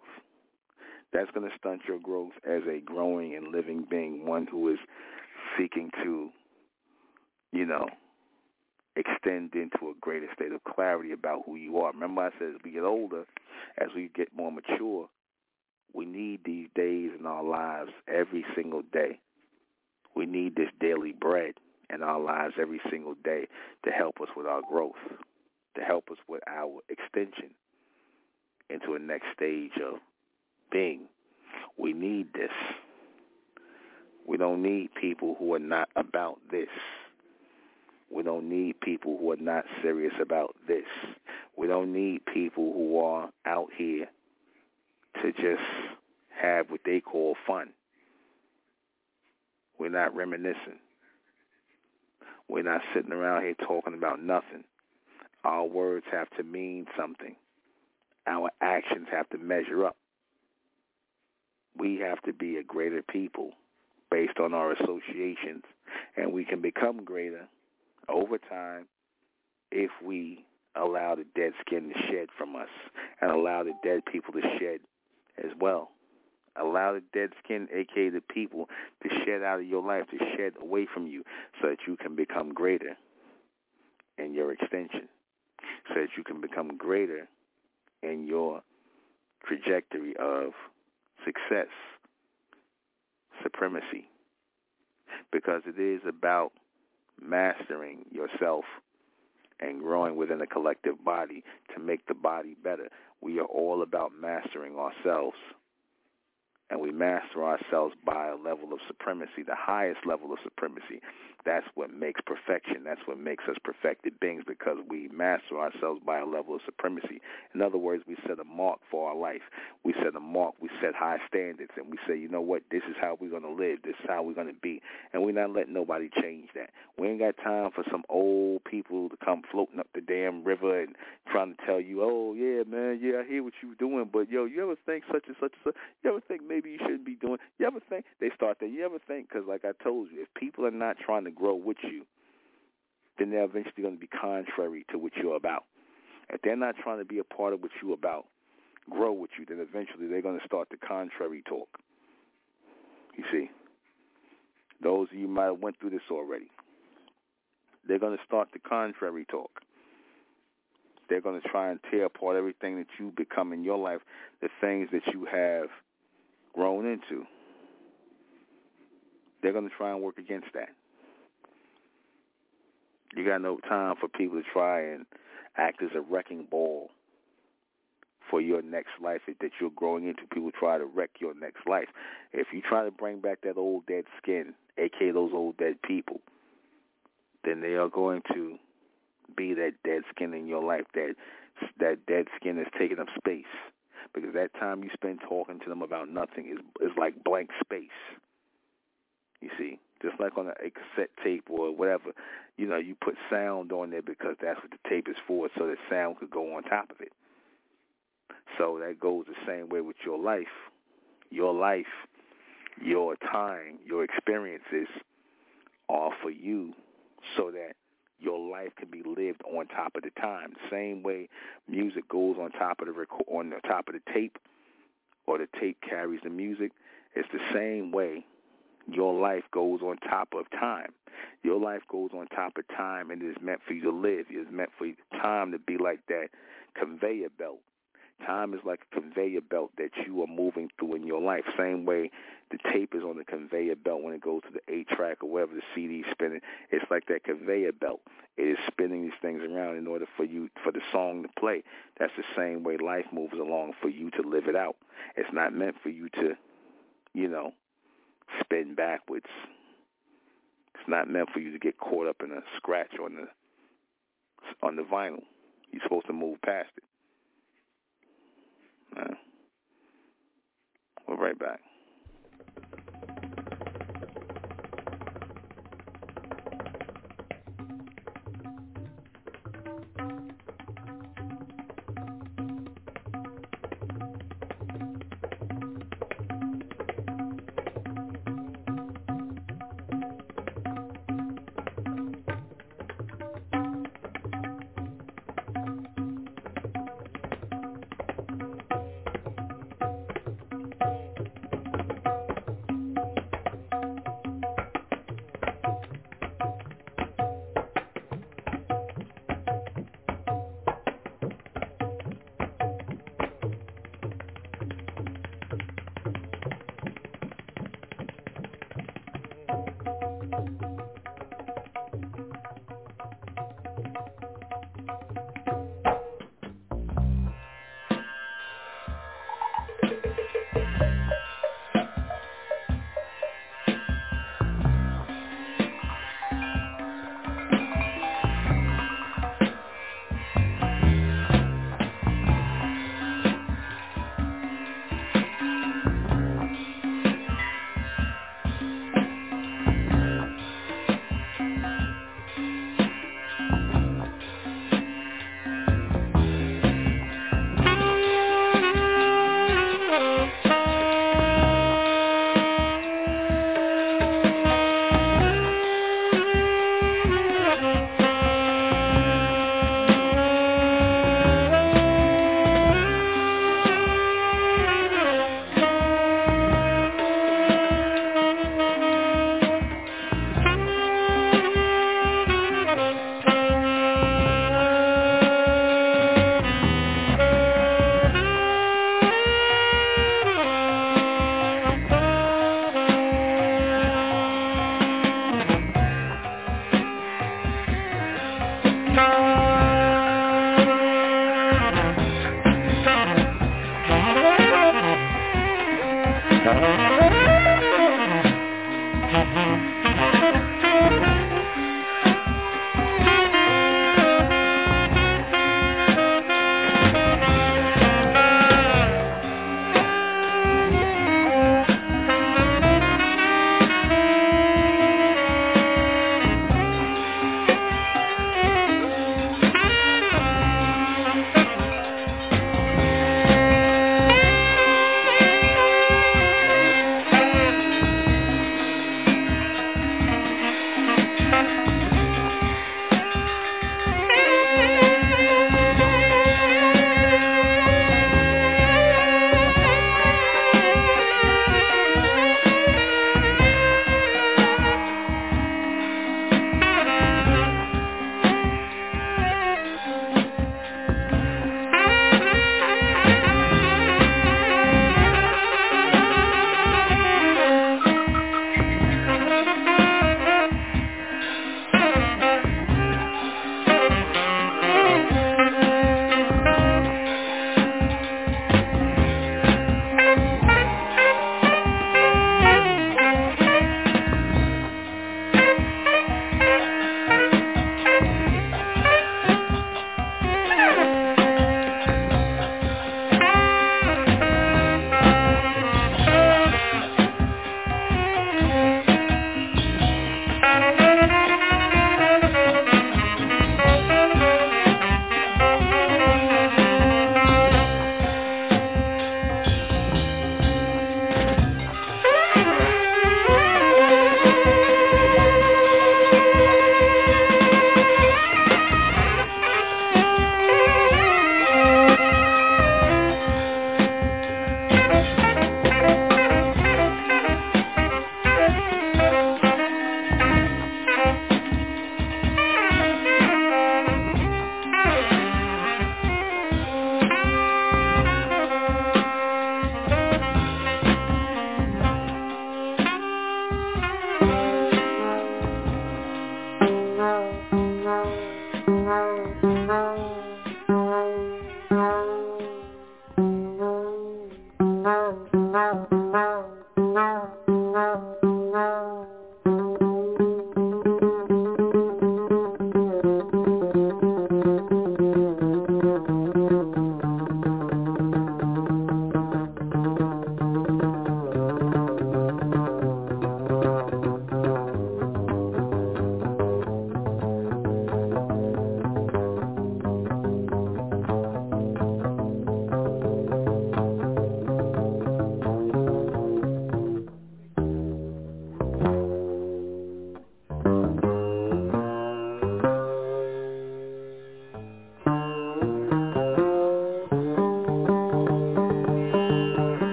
That's going to stunt your growth as a growing and living being, one who is seeking to you know, extend into a greater state of clarity about who you are. Remember I said as we get older, as we get more mature, we need these days in our lives every single day. We need this daily bread in our lives every single day to help us with our growth, to help us with our extension into a next stage of being. We need this. We don't need people who are not about this. We don't need people who are not serious about this. We don't need people who are out here to just have what they call fun. We're not reminiscing. We're not sitting around here talking about nothing. Our words have to mean something. Our actions have to measure up. We have to be a greater people based on our associations, and we can become greater over time if we allow the dead skin to shed from us and allow the dead people to shed as well. Allow the dead skin, aka the people, to shed out of your life, to shed away from you so that you can become greater in your extension, so that you can become greater in your trajectory of success, supremacy. Because it is about mastering yourself and growing within the collective body to make the body better. We are all about mastering ourselves and we master ourselves by a level of supremacy, the highest level of supremacy. That's what makes perfection. That's what makes us perfected beings because we master ourselves by a level of supremacy. In other words, we set a mark for our life. We set a mark. We set high standards, and we say, you know what? This is how we're going to live. This is how we're going to be. And we're not letting nobody change that. We ain't got time for some old people to come floating up the damn river and trying to tell you, oh, yeah, man, yeah, I hear what you're doing, but, yo, you ever think such and such and such? You ever think maybe you shouldn't be doing? You ever think? They start that. You ever think? Because, like I told you, if people are not trying to to grow with you, then they're eventually going to be contrary to what you're about. If they're not trying to be a part of what you're about, grow with you, then eventually they're going to start the contrary talk. You see, those of you might have went through this already. They're going to start the contrary talk. They're going to try and tear apart everything that you become in your life, the things that you have grown into. They're going to try and work against that. You got no time for people to try and act as a wrecking ball for your next life that you're growing into. People try to wreck your next life. If you try to bring back that old dead skin, aka those old dead people, then they are going to be that dead skin in your life. That that dead skin is taking up space because that time you spend talking to them about nothing is is like blank space. You see, just like on a, cassette tape or whatever, you know, you put sound on there because that's what the tape is for, so that sound could go on top of it. So that goes the same way with your life. Your life, your time, your experiences are for you so that your life can be lived on top of the time. Same way music goes on top of the record, on the top of the tape, or the tape carries the music. It's the same way your life goes on top of time. Your life goes on top of time and it is meant for you to live. It is meant for time to be like that conveyor belt. Time is like a conveyor belt that you are moving through in your life. Same way the tape is on the conveyor belt when it goes to the eight track or wherever the CD is spinning. It's like that conveyor belt. It is spinning these things around in order for you for the song to play. That's the same way life moves along for you to live it out. It's not meant for you to, you know, spin backwards. It's not meant for you to get caught up in a scratch on the on the vinyl. You're supposed to move past it. Uh, we're right back.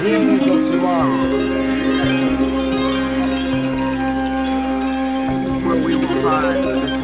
Dreams of tomorrow. Where we will find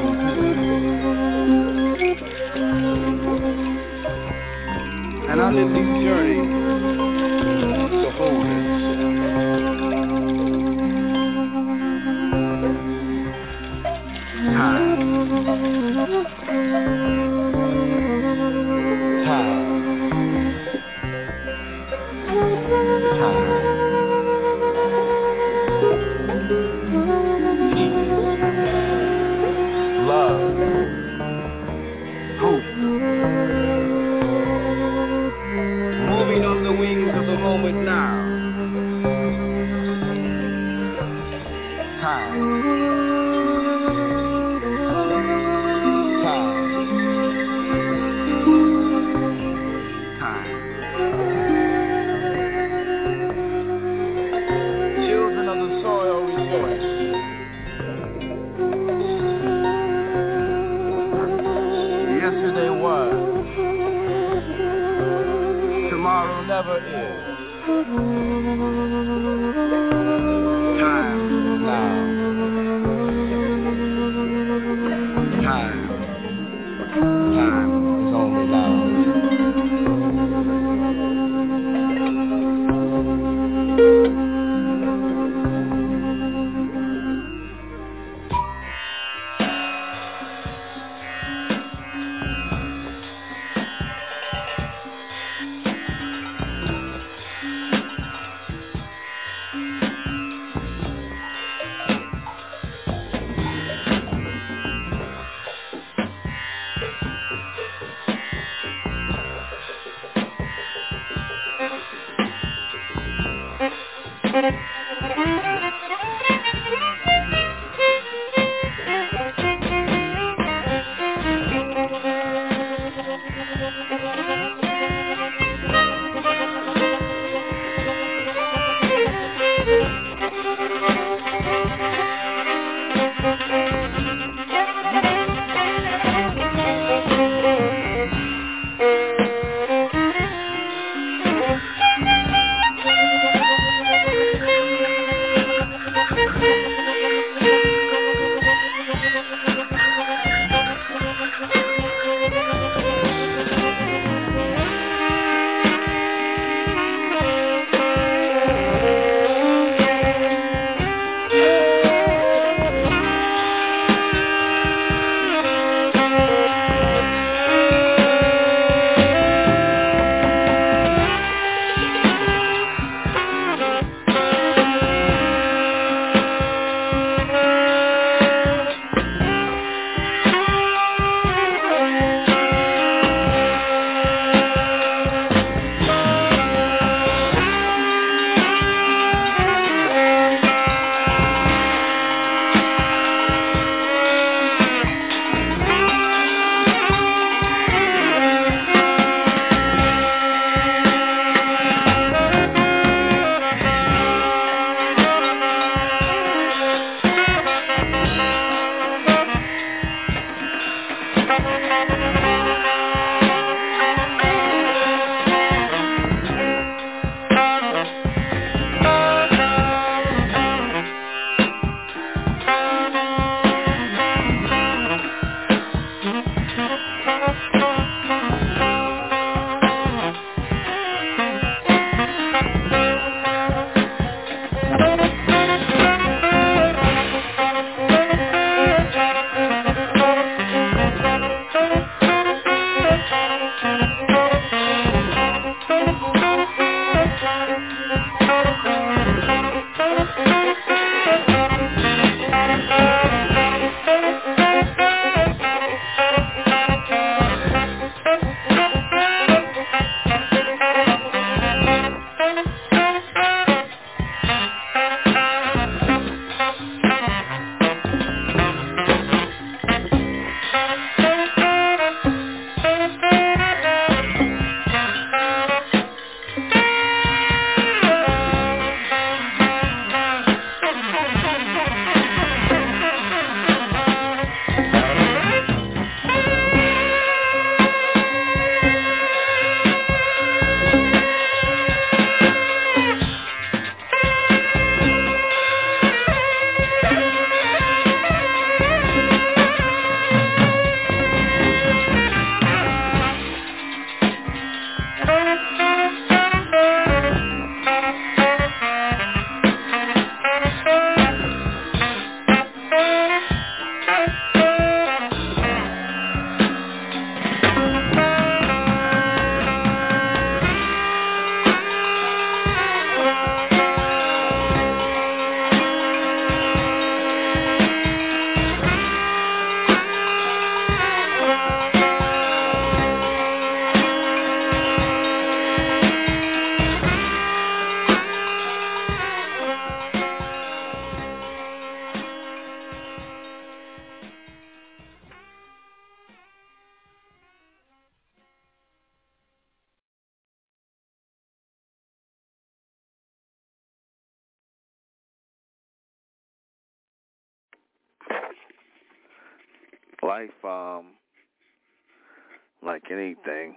anything,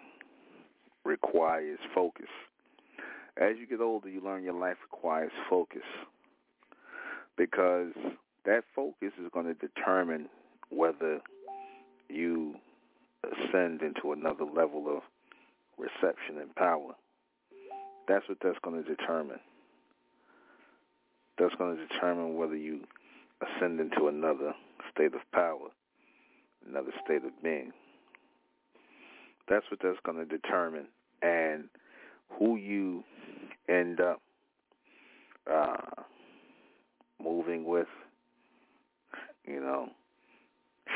requires focus. As you get older, you learn your life requires focus because that focus is going to determine whether you ascend into another level of reception and power. That's what that's going to determine. That's going to determine whether you ascend into another state of power, another state of being. That's what that's going to determine. And who you end up uh, moving with, you know,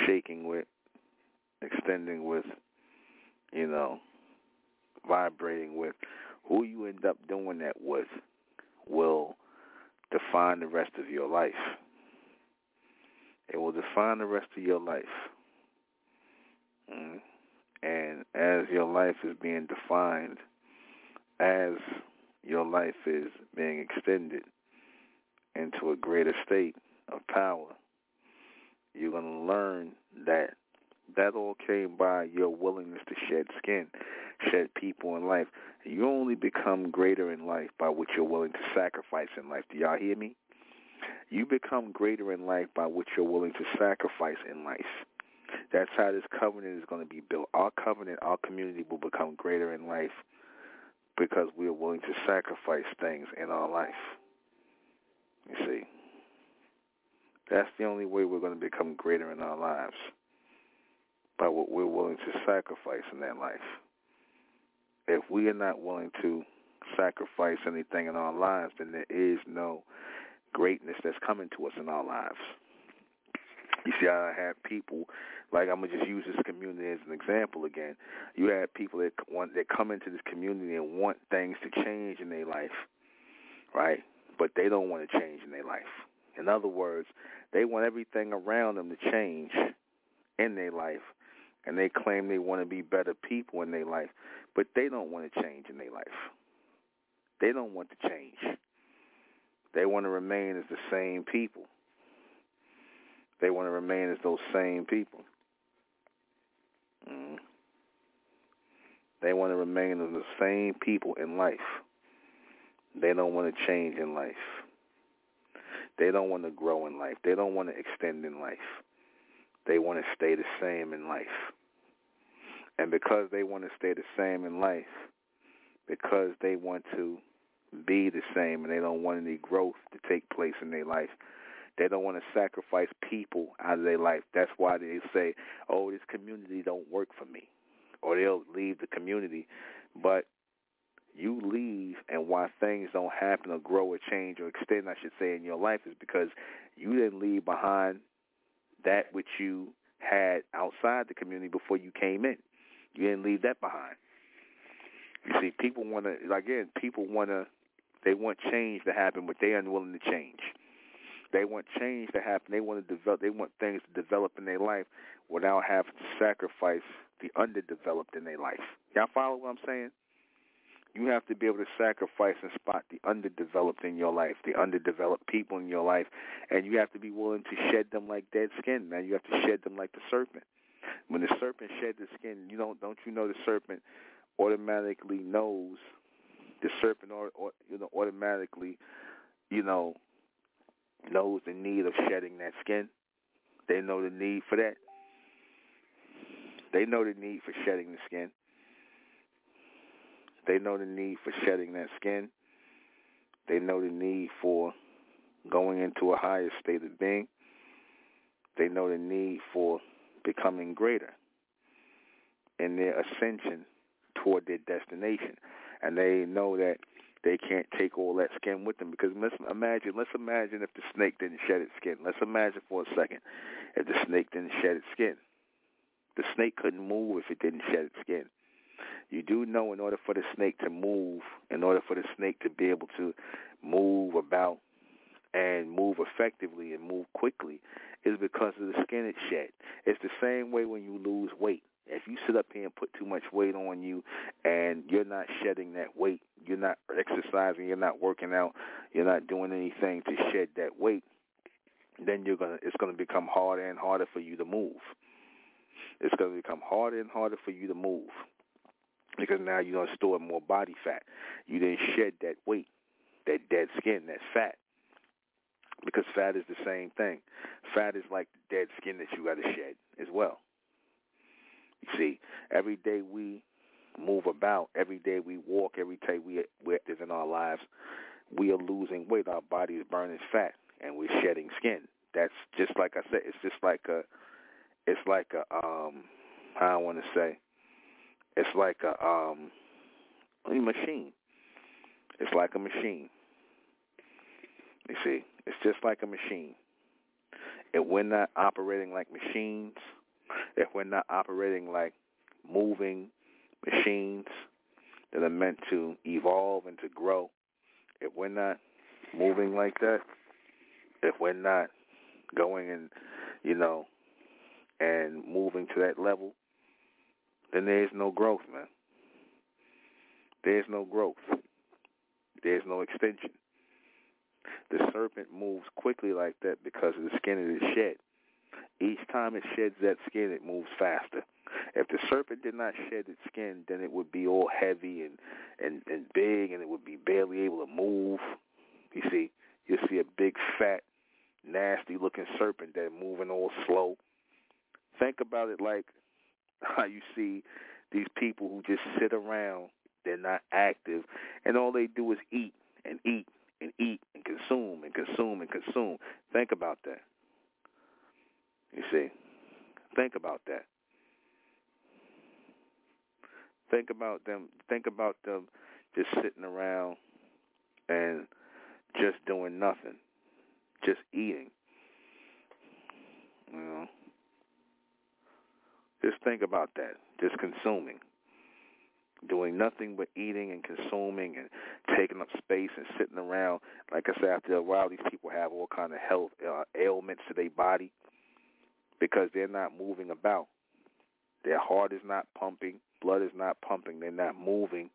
shaking with, extending with, you know, vibrating with, who you end up doing that with will define the rest of your life. It will define the rest of your life. Mm. And as your life is being defined, as your life is being extended into a greater state of power, you're going to learn that that all came by your willingness to shed skin, shed people in life. You only become greater in life by what you're willing to sacrifice in life. Do y'all hear me? You become greater in life by what you're willing to sacrifice in life. That's how this covenant is going to be built. Our covenant, our community will become greater in life because we are willing to sacrifice things in our life. You see, that's the only way we're going to become greater in our lives by what we're willing to sacrifice in that life. If we are not willing to sacrifice anything in our lives, then there is no greatness that's coming to us in our lives. You see, I have people like I'm gonna just use this community as an example again. You have people that want that come into this community and want things to change in their life, right? But they don't want to change in their life. In other words, they want everything around them to change in their life, and they claim they want to be better people in their life, but they don't want to change in their life. They don't want to change. They want to remain as the same people. They want to remain as those same people. Mm. They want to remain the same people in life. They don't want to change in life. They don't want to grow in life. They don't want to extend in life. They want to stay the same in life. And because they want to stay the same in life, because they want to be the same and they don't want any growth to take place in their life, they don't want to sacrifice people out of their life. That's why they say, "Oh, this community don't work for me," or they'll leave the community. But you leave, and why things don't happen or grow or change or extend, I should say, in your life is because you didn't leave behind that which you had outside the community before you came in. You didn't leave that behind. You see, people want to again. People want to. They want change to happen, but they're unwilling to change. They want change to happen. They want to develop. They want things to develop in their life without having to sacrifice the underdeveloped in their life. Y'all follow what I'm saying? You have to be able to sacrifice and spot the underdeveloped in your life, the underdeveloped people in your life, and you have to be willing to shed them like dead skin. Man, you have to shed them like the serpent. When the serpent shed the skin, you don't don't you know the serpent automatically knows the serpent or, or you know automatically you know knows the need of shedding that skin. They know the need for that. They know the need for shedding the skin. They know the need for shedding that skin. They know the need for going into a higher state of being. They know the need for becoming greater in their ascension toward their destination. And they know that they can't take all that skin with them because let's imagine let's imagine if the snake didn't shed its skin. Let's imagine for a second if the snake didn't shed its skin. The snake couldn't move if it didn't shed its skin. You do know in order for the snake to move, in order for the snake to be able to move about and move effectively and move quickly is because of the skin it shed. It's the same way when you lose weight. If you sit up here and put too much weight on you and you're not shedding that weight, you're not exercising, you're not working out, you're not doing anything to shed that weight, then you're gonna it's gonna become harder and harder for you to move. it's to become harder and harder for you to move because now you're to store more body fat. You didn't shed that weight, that dead skin, that fat. Because fat is the same thing. Fat is like dead skin that you got to shed as well. See, every day we move about, every day we walk, every day we, we're active in our lives, we are losing weight. Our body is burning fat, and we're shedding skin. That's just like I said. It's just like a, it's like a, um, how I want to say, it's like a, um, a machine. It's like a machine. You see, it's just like a machine. If we're not operating like machines, if we're not operating like moving machines that are meant to evolve and to grow, if we're not moving like that, if we're not going and, you know, and moving to that level, then there's no growth, man. There's no growth. There's no extension. The serpent moves quickly like that because of the skin it is shed. Each time it sheds that skin, it moves faster. If the serpent did not shed its skin, then it would be all heavy and, and, and big, and it would be barely able to move. You see, you see a big, fat, nasty-looking serpent that moving all slow. Think about it like how you see these people who just sit around. They're not active, and all they do is eat and eat and eat and consume and consume and consume. Think about that. You see, think about that. Think about them. Think about them just sitting around and just doing nothing, just eating. You know, just think about that. Just consuming, doing nothing but eating and consuming and taking up space and sitting around. Like I said, after a while, these people have all kind of health uh, ailments to their body because they're not moving about. Their heart is not pumping, blood is not pumping, they're not moving,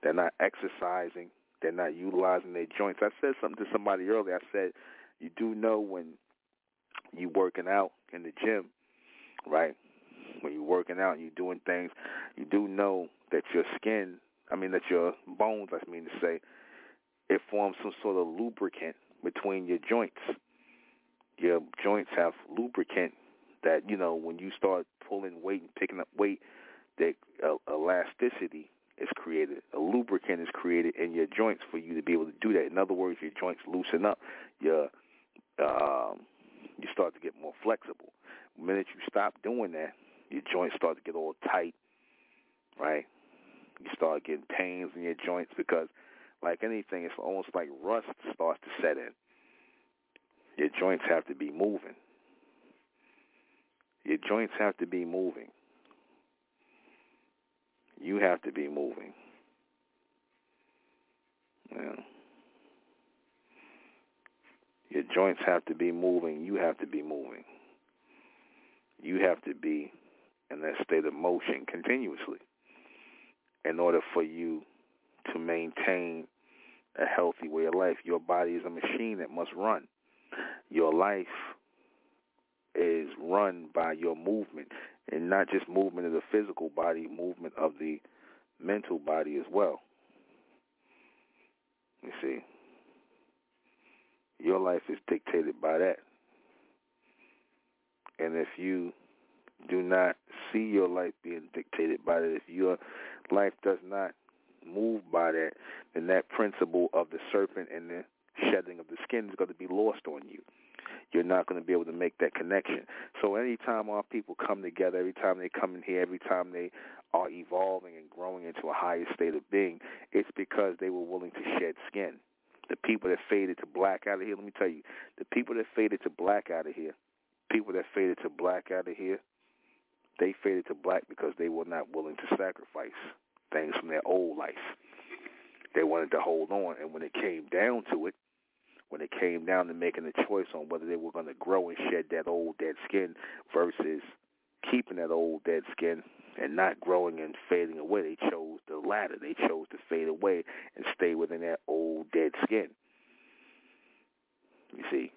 they're not exercising, they're not utilizing their joints. I said something to somebody earlier. I said, you do know when you working out in the gym, right? When you're working out and you're doing things, you do know that your skin, I mean that your bones, I mean to say, it forms some sort of lubricant between your joints. Your joints have lubricant that you know when you start pulling weight and picking up weight, that uh, elasticity is created. A lubricant is created in your joints for you to be able to do that. In other words, your joints loosen up. Your um, you start to get more flexible. The minute you stop doing that, your joints start to get all tight, right? You start getting pains in your joints because, like anything, it's almost like rust starts to set in. Your joints have to be moving. Your joints have to be moving. You have to be moving. Yeah. Your joints have to be moving. You have to be moving. You have to be in that state of motion continuously in order for you to maintain a healthy way of life. Your body is a machine that must run. Your life is run by your movement, and not just movement of the physical body, movement of the mental body as well. You see, your life is dictated by that. And if you do not see your life being dictated by that, if your life does not move by that, then that principle of the serpent and the shedding of the skin is going to be lost on you you're not going to be able to make that connection. So anytime our people come together, every time they come in here, every time they are evolving and growing into a higher state of being, it's because they were willing to shed skin. The people that faded to black out of here, let me tell you, the people that faded to black out of here, people that faded to black out of here, they faded to black because they were not willing to sacrifice things from their old life. They wanted to hold on, and when it came down to it, when it came down to making a choice on whether they were going to grow and shed that old dead skin versus keeping that old dead skin and not growing and fading away. They chose the latter. They chose to fade away and stay within that old dead skin. You see?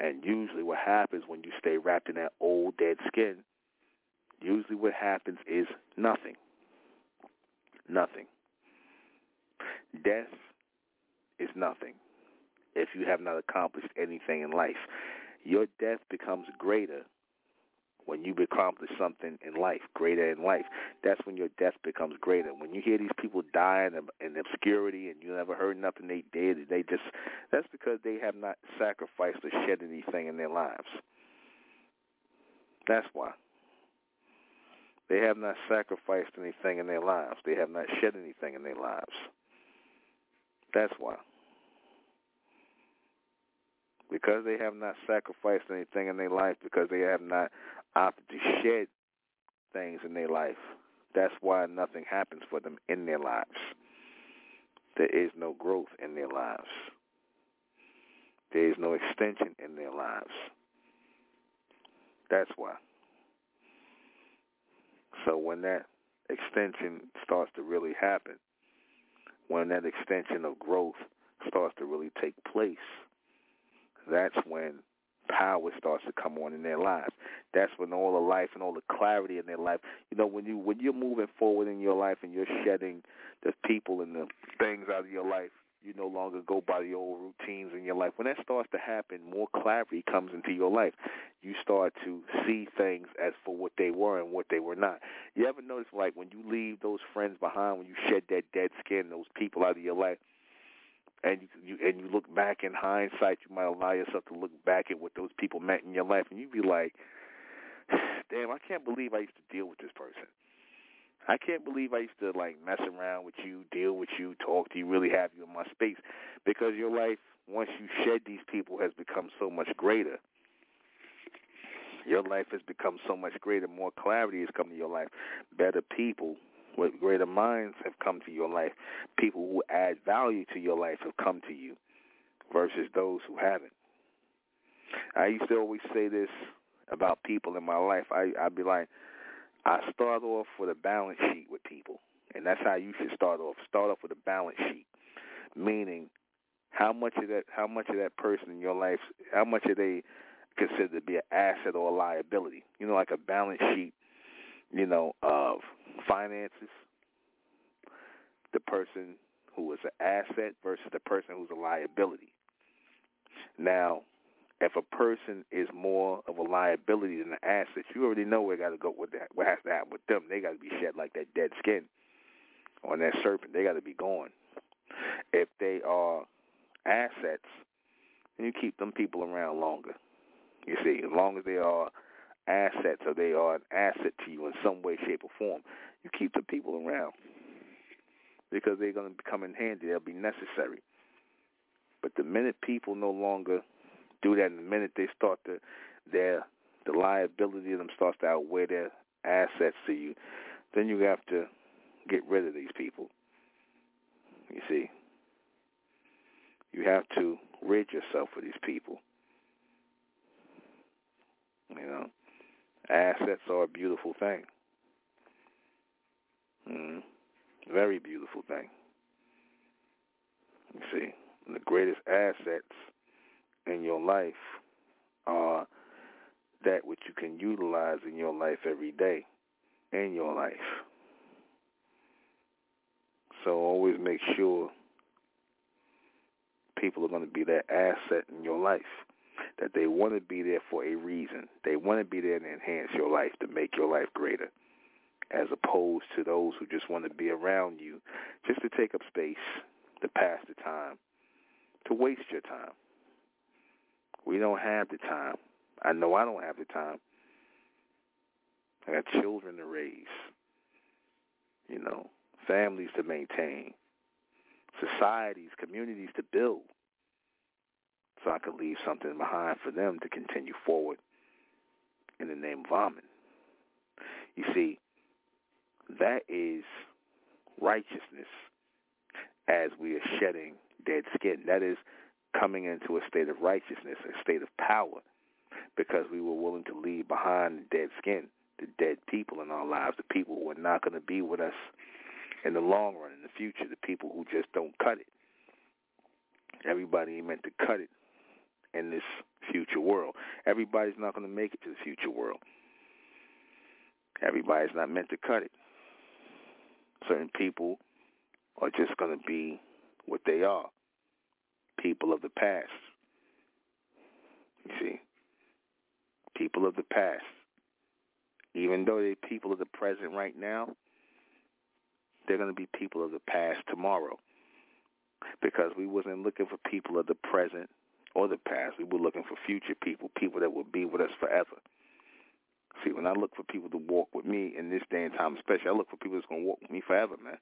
And usually what happens when you stay wrapped in that old dead skin, Usually what happens is nothing. Nothing. Death is nothing if you have not accomplished anything in life. Your death becomes greater when you accomplish something in life, greater in life. That's when your death becomes greater. When you hear these people die in, in obscurity and you never heard nothing they did, they just that's because they have not sacrificed or shed anything in their lives. That's why. They have not sacrificed anything in their lives. They have not shed anything in their lives. That's why. Because they have not sacrificed anything in their life, because they have not opted to shed things in their life, that's why nothing happens for them in their lives. There is no growth in their lives. There is no extension in their lives. That's why. So when that extension starts to really happen, when that extension of growth starts to really take place, that's when power starts to come on in their lives. That's when all the life and all the clarity in their life. You know, when you when you're moving forward in your life and you're shedding the people and the things out of your life, you no longer go by the old routines in your life. When that starts to happen, more clarity comes into your life. You start to see things as for what they were and what they were not. You ever notice, like, when you leave those friends behind, when you shed that dead skin, those people out of your life, and you, and you look back in hindsight, you might allow yourself to look back at what those people meant in your life, and you'd be like, "Damn, I can't believe I used to deal with this person." I can't believe I used to like mess around with you, deal with you, talk to you, really have you in my space because your life, once you shed these people, has become so much greater. Your life has become so much greater. More clarity has come to your life. Better people with greater minds have come to your life. People who add value to your life have come to you versus those who haven't. I used to always say this about people in my life. I I'd be like, I start off with a balance sheet with people, and that's how you should start off. Start off with a balance sheet, meaning how much of that how much of that person in your life how much are they considered to be an asset or a liability? You know, like a balance sheet, you know, of finances. The person who is an asset versus the person who's a liability. Now, if a person is more of a liability than an asset, you already know where got to go with that. What has to happen with them? They got to be shed like that dead skin on that serpent. They got to be gone. If they are assets, you keep them people around longer. You see, as long as they are assets or they are an asset to you in some way, shape, or form, you keep the people around because they're going to come in handy. They'll be necessary. But the minute people no longer do that, and the minute they start to their the liability of them starts to outweigh their assets to you, then you have to get rid of these people. You see, you have to rid yourself of these people. You know, assets are a beautiful thing. Mm, very beautiful thing. You see, the greatest assets in your life are that which you can utilize in your life every day in your life. So always make sure people are going to be that asset in your life, that they want to be there for a reason. They want to be there to enhance your life, to make your life greater, as opposed to those who just want to be around you just to take up space, to pass the time, to waste your time. We don't have the time. I know I don't have the time. I got children to raise, you know, families to maintain, societies, communities to build. So I could leave something behind for them to continue forward in the name of Amen. You see, that is righteousness as we are shedding dead skin. That is coming into a state of righteousness, a state of power, because we were willing to leave behind the dead skin, the dead people in our lives, the people who are not going to be with us in the long run, in the future, the people who just don't cut it. Everybody meant to cut it in this future world. Everybody's not going to make it to the future world. Everybody's not meant to cut it. Certain people are just going to be what they are people of the past. You see? People of the past. Even though they're people of the present right now, they're going to be people of the past tomorrow. Because we wasn't looking for people of the present or the past. We were looking for future people, people that will be with us forever. See, when I look for people to walk with me in this day and time, especially, I look for people that's to walk with me forever, man.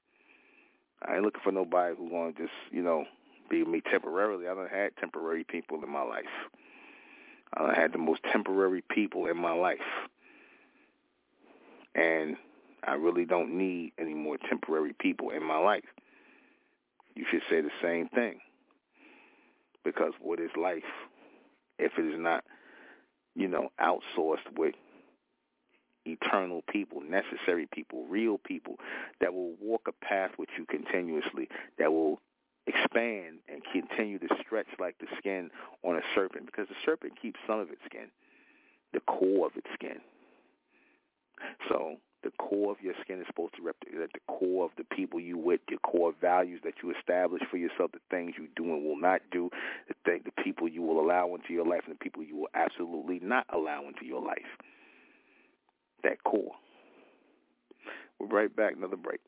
I ain't looking for nobody who's to just, you know, be with me temporarily. I done had temporary people in my life. I had the most temporary people in my life. And I really don't need any more temporary people in my life. You should say the same thing. Because what is life if it is not, you know, outsourced with eternal people, necessary people, real people that will walk a path with you continuously, that will expand and continue to stretch like the skin on a serpent because the serpent keeps some of its skin, the core of its skin. So the core of your skin is supposed to represent the core of the people you with, your core values that you establish for yourself, the things you do and will not do, the th- the people you will allow into your life, and the people you will absolutely not allow into your life. That core. We're right back. Another break.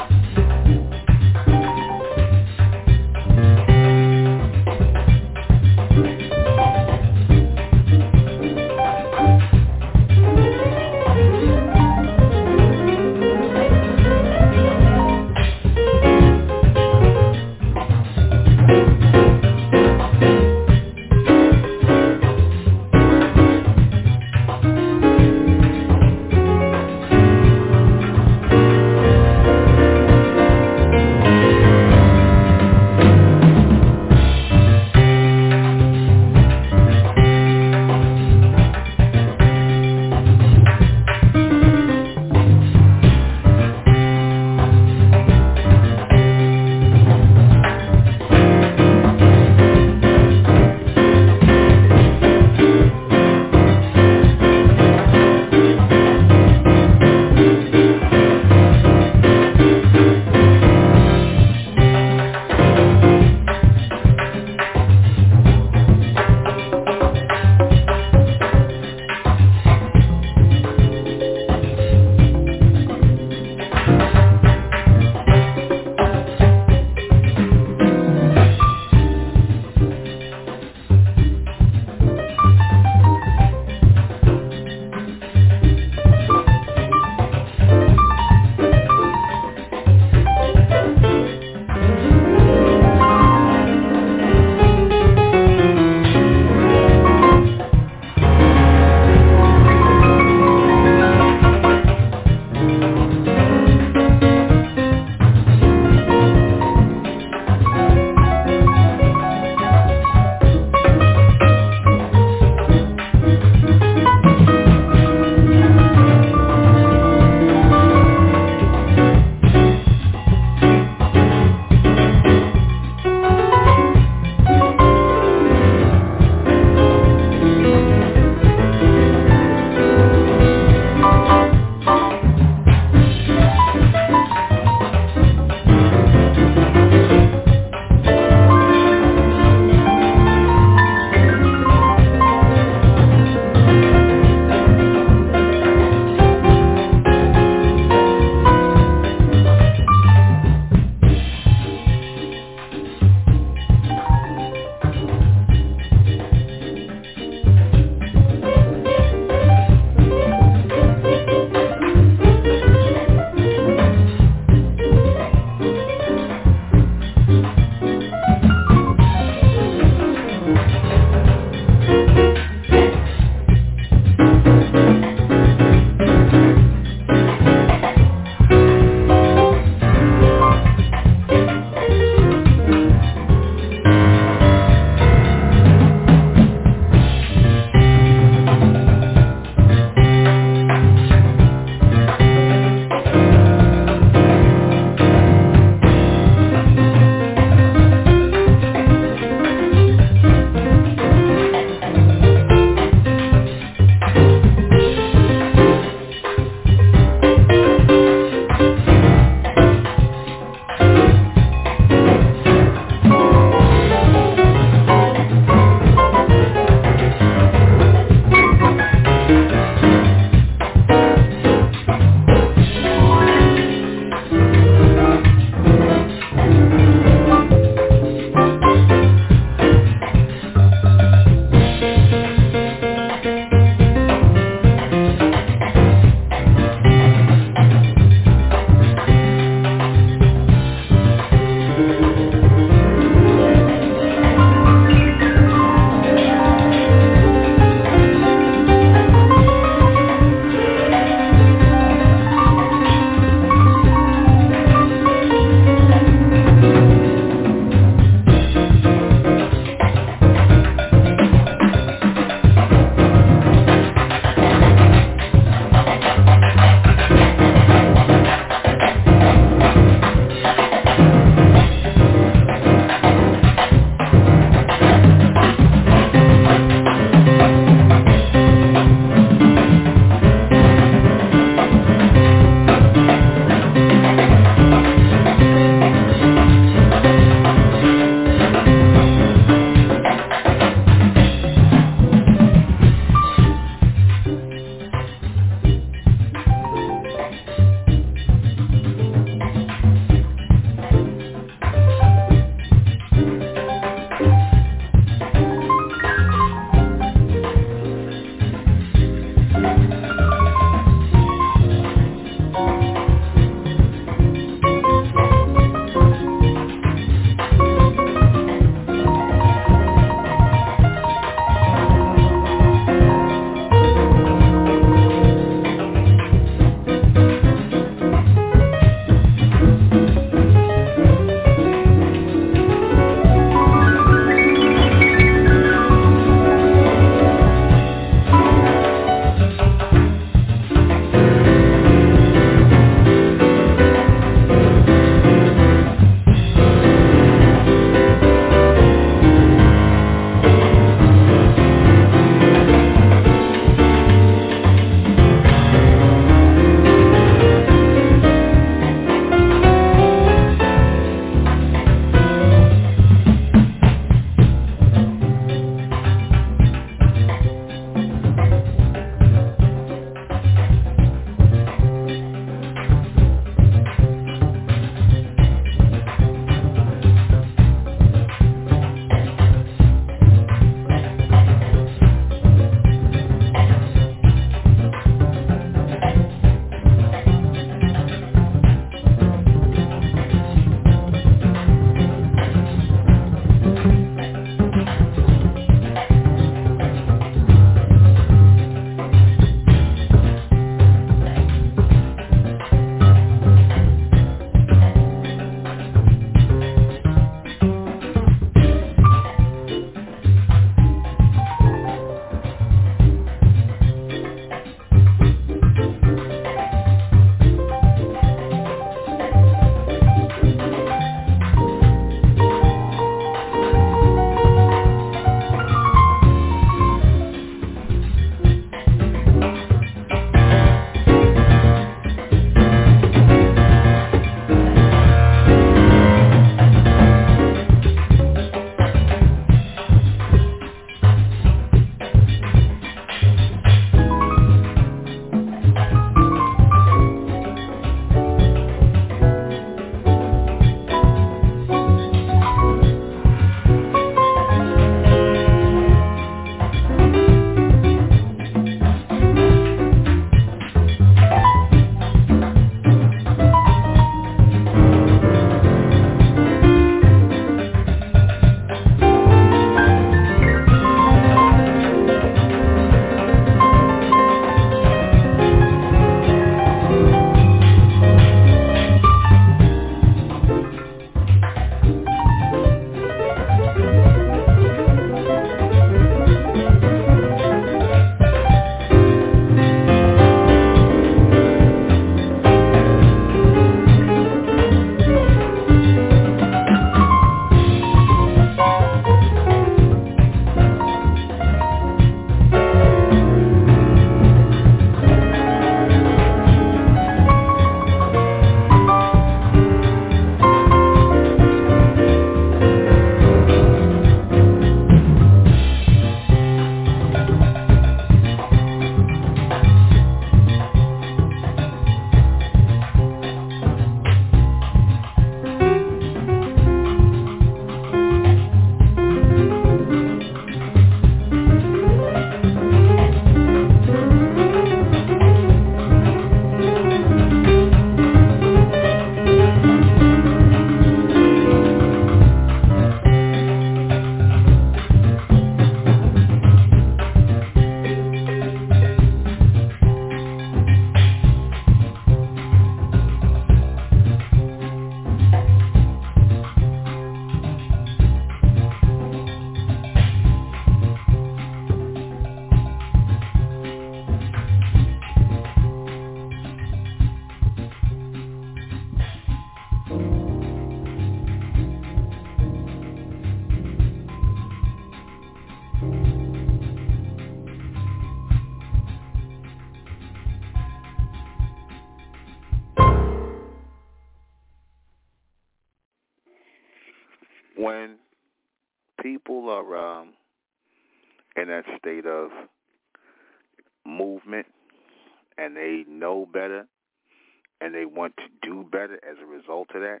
They want to do better as a result of that,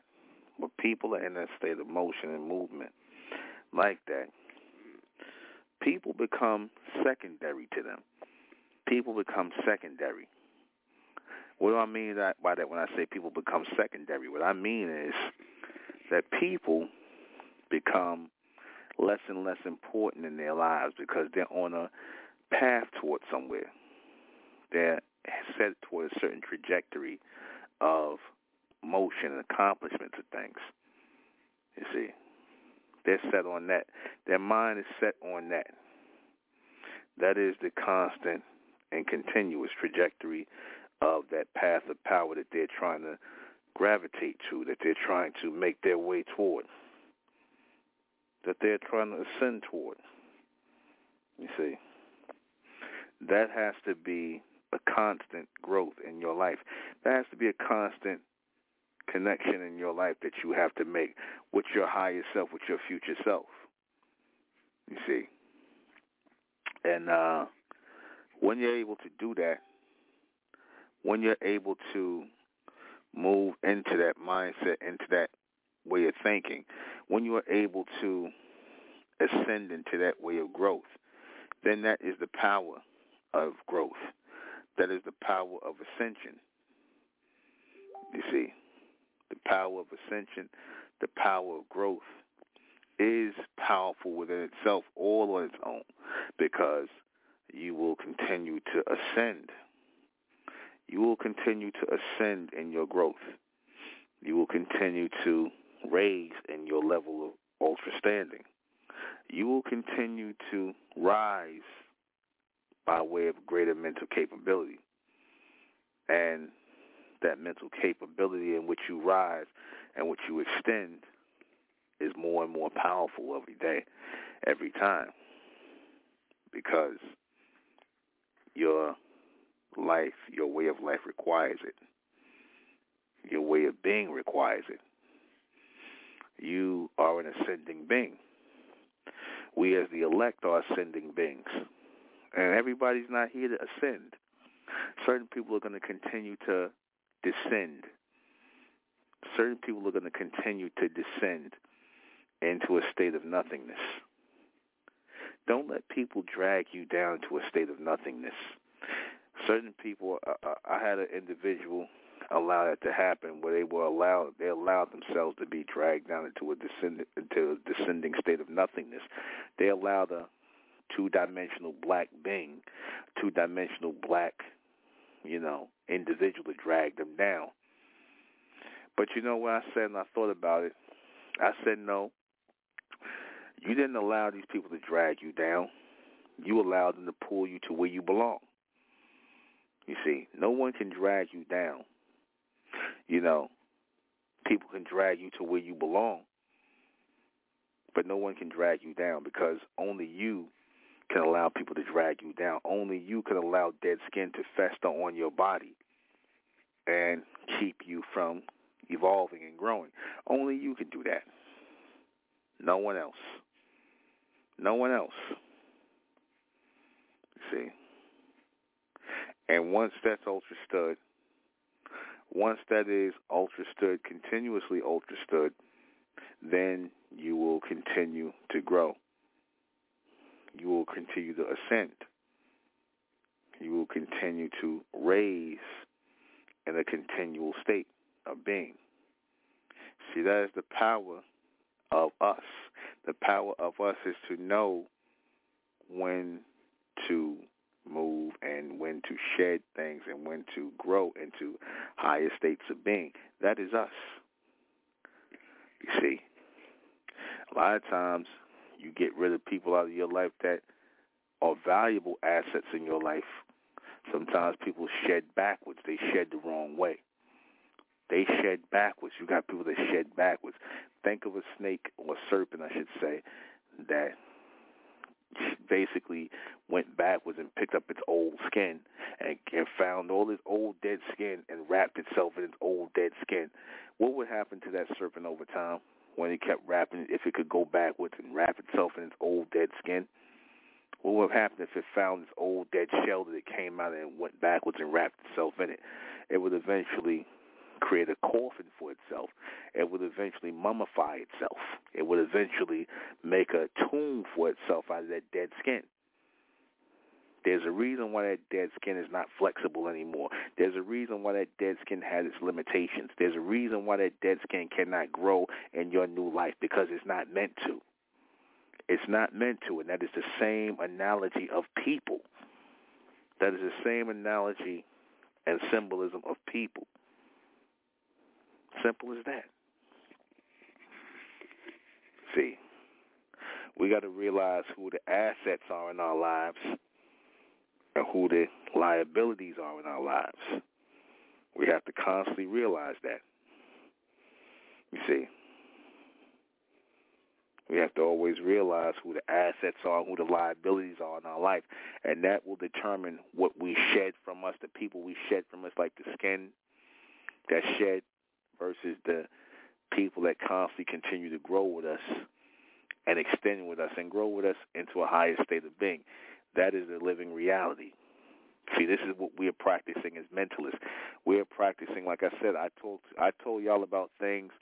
But people are in that state of motion and movement like that, people become secondary to them. People become secondary. What do I mean by that when I say people become secondary? What I mean is that people become less and less important in their lives because they're on a path towards somewhere. They're set toward a certain trajectory of motion and accomplishments of things. You see, they're set on that. Their mind is set on that. That is the constant and continuous trajectory of that path of power that they're trying to gravitate to, that they're trying to make their way toward, that they're trying to ascend toward. You see, that has to be a constant growth in your life. There has to be a constant connection in your life that you have to make with your higher self, with your future self. You see. And uh when you're able to do that, when you're able to move into that mindset, into that way of thinking, when you are able to ascend into that way of growth, then that is the power of growth. That is the power of ascension. You see, the power of ascension, the power of growth is powerful within itself all on its own because you will continue to ascend. You will continue to ascend in your growth. You will continue to raise in your level of ultra standing. You will continue to rise by way of greater mental capability. And that mental capability in which you rise and which you extend is more and more powerful every day, every time. Because your life, your way of life requires it. Your way of being requires it. You are an ascending being. We as the elect are ascending beings. And everybody's not here to ascend. Certain people are going to continue to descend. Certain people are going to continue to descend into a state of nothingness. Don't let people drag you down to a state of nothingness. Certain people, uh, uh I had an individual allow that to happen where they were allowed they allowed themselves to be dragged down into a descending into a descending state of nothingness. They allowed a two dimensional black being, two dimensional black, you know, individual to drag them down. But you know what I said and I thought about it? I said no. You didn't allow these people to drag you down. You allowed them to pull you to where you belong. You see, no one can drag you down. You know, people can drag you to where you belong, but no one can drag you down because only you can allow people to drag you down. Only you can allow dead skin to fester on your body and keep you from evolving and growing. Only you can do that. No one else. No one else. See? And once that's ultra stood, once that is ultra stood, continuously ultra stood, then you will continue to grow. You will continue to ascend. You will continue to raise in a continual state of being. See, that is the power of us. The power of us is to know when to move and when to shed things and when to grow into higher states of being. That is us. You see, a lot of times you get rid of people out of your life that are valuable assets in your life. Sometimes people shed backwards. They shed the wrong way. They shed backwards. You got people that shed backwards. Think of a snake or a serpent, I should say, that basically went backwards and picked up its old skin and, and found all its old dead skin and wrapped itself in its old dead skin. What would happen to that serpent over time? When it kept wrapping, if it could go backwards and wrap itself in its old dead skin? What would have happened if it found this old dead shell that it came out and went backwards and wrapped itself in it? It would eventually create a coffin for itself. It would eventually mummify itself. It would eventually make a tomb for itself out of that dead skin. There's a reason why that dead skin is not flexible anymore. There's a reason why that dead skin has its limitations. There's a reason why that dead skin cannot grow in your new life because it's not meant to. It's not meant to, and that is the same analogy of people. That is the same analogy and symbolism of people. Simple as that. See, we got to realize who the assets are in our lives and who the liabilities are in our lives. We have to constantly realize that. You see, we have to always realize who the assets are, who the liabilities are in our life, and that will determine what we shed from us, the people we shed from us, like the skin that shed versus the people that constantly continue to grow with us and extend with us and grow with us into a higher state of being. That is the living reality. See, this is what we are practicing as mentalists. We are practicing, like I said, I told I told y'all about things,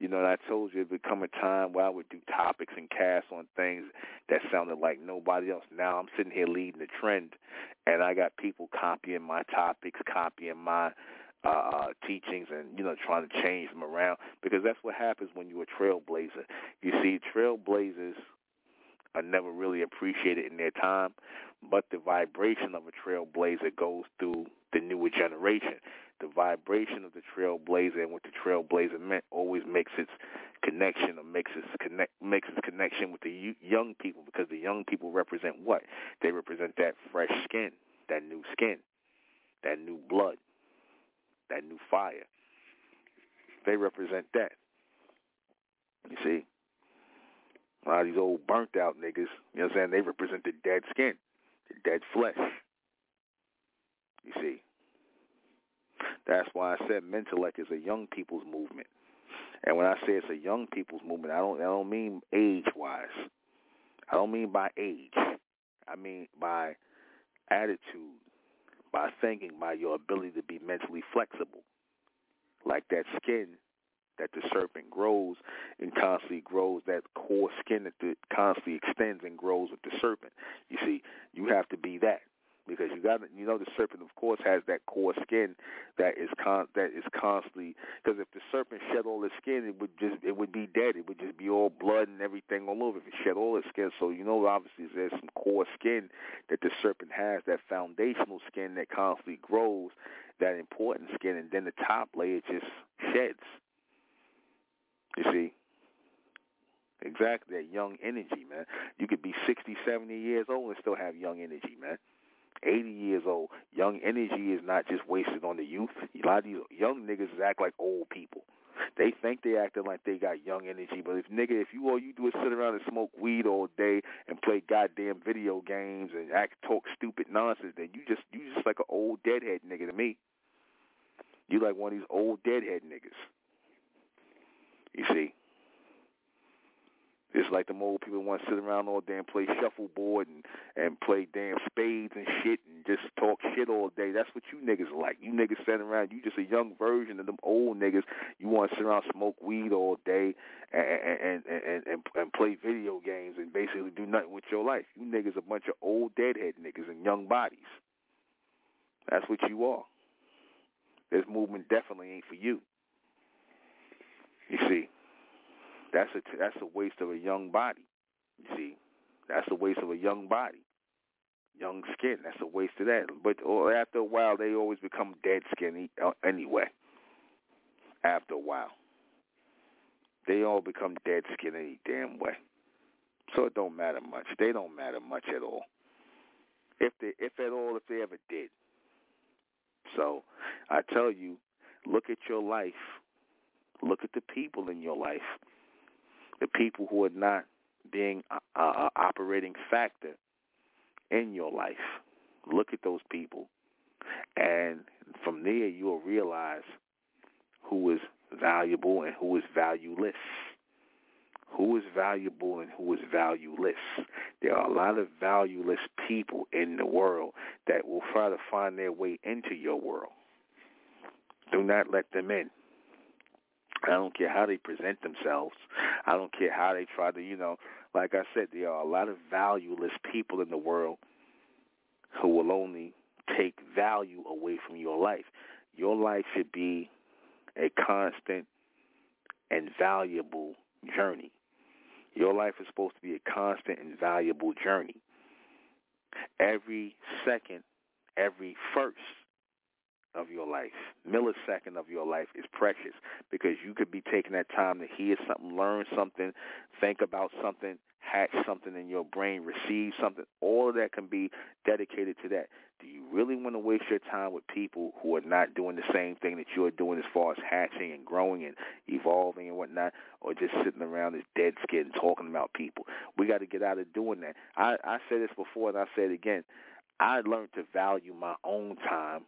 you know, and I told you it would come a time where I would do topics and casts on things that sounded like nobody else. Now I'm sitting here leading the trend, and I got people copying my topics, copying my uh, teachings and you know trying to change them around because that's what happens when you're a trailblazer. You see, trailblazers are never really appreciated in their time, but the vibration of a trailblazer goes through the newer generation. The vibration of the trailblazer and what the trailblazer meant always makes its connection or makes its connect makes its connection with the young people because the young people represent what? They represent that fresh skin, that new skin, that new blood, that new fire. They represent that. You see? A lot of these old burnt out niggas, you know what I'm saying, they represent the dead skin, the dead flesh. You see? That's why I said Mentellect is a young people's movement. And when I say it's a young people's movement, I don't I don't mean age wise. I don't mean by age. I mean by attitude, by thinking, by your ability to be mentally flexible. Like that skin that the serpent grows and constantly grows, that core skin that the, constantly extends and grows with the serpent. You see, you have to be that because you got you know the serpent of course has that core skin that is con that is constantly because if the serpent shed all its skin it would just it would be dead. It would just be all blood and everything all over. If it shed all its skin so you know obviously there's some core skin that the serpent has that foundational skin that constantly grows that important skin and then the top layer just sheds you see exactly that young energy man you could be sixty seventy years old and still have young energy man 80 years old. Young energy is not just wasted on the youth. A lot of these young niggas act like old people. They think they acting like they got young energy, but if nigga, if you all you do is sit around and smoke weed all day and play goddamn video games and act talk stupid nonsense, then you just you just like an old deadhead nigga to me. You like one of these old deadhead niggas. You see. It's like the old people want to sit around all day and play shuffleboard and and play damn spades and shit and just talk shit all day. That's what you niggas like. You niggas sitting around, you just a young version of them old niggas. You want to sit around smoke weed all day and and and and, and play video games and basically do nothing with your life. You niggas a bunch of old deadhead niggas and young bodies. That's what you are. This movement definitely ain't for you. You see. That's a that's a waste of a young body. You see, that's a waste of a young body, young skin. That's a waste of that. But after a while, they always become dead skin uh, anyway. After a while, they all become dead skin any damn way. So it don't matter much. They don't matter much at all. If they, if at all, if they ever did. So I tell you, look at your life. Look at the people in your life the people who are not being a, a operating factor in your life. Look at those people. And from there, you'll realize who is valuable and who is valueless. who is valuable and who is valueless. There are a lot of valueless people in the world that will try to find their way into your world. Do not let them in. I don't care how they present themselves. I don't care how they try to, you know, like I said, there are a lot of valueless people in the world who will only take value away from your life. Your life should be a constant and valuable journey. Your life is supposed to be a constant and valuable journey. Every second, every first of your life, millisecond of your life is precious because you could be taking that time to hear something, learn something, think about something, hatch something in your brain, receive something. All of that can be dedicated to that. Do you really want to waste your time with people who are not doing the same thing that you're doing as far as hatching and growing and evolving and whatnot, or just sitting around as dead skin talking about people? We got to get out of doing that. I, I said this before and I said it again. I learned to value my own time,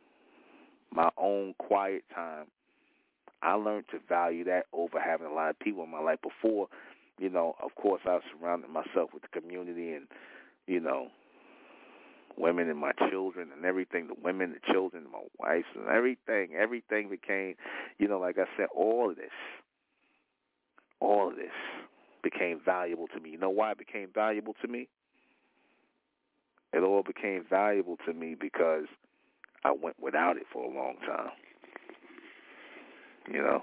my own quiet time. I learned to value that over having a lot of people in my life before you know, of course, I surrounded myself with the community and, you know, women and my children and everything, the women, the children, my wife and everything, everything became, you know, like I said, all of this, all of this became valuable to me. You know why it became valuable to me? It all became valuable to me because I went without it for a long time. You know?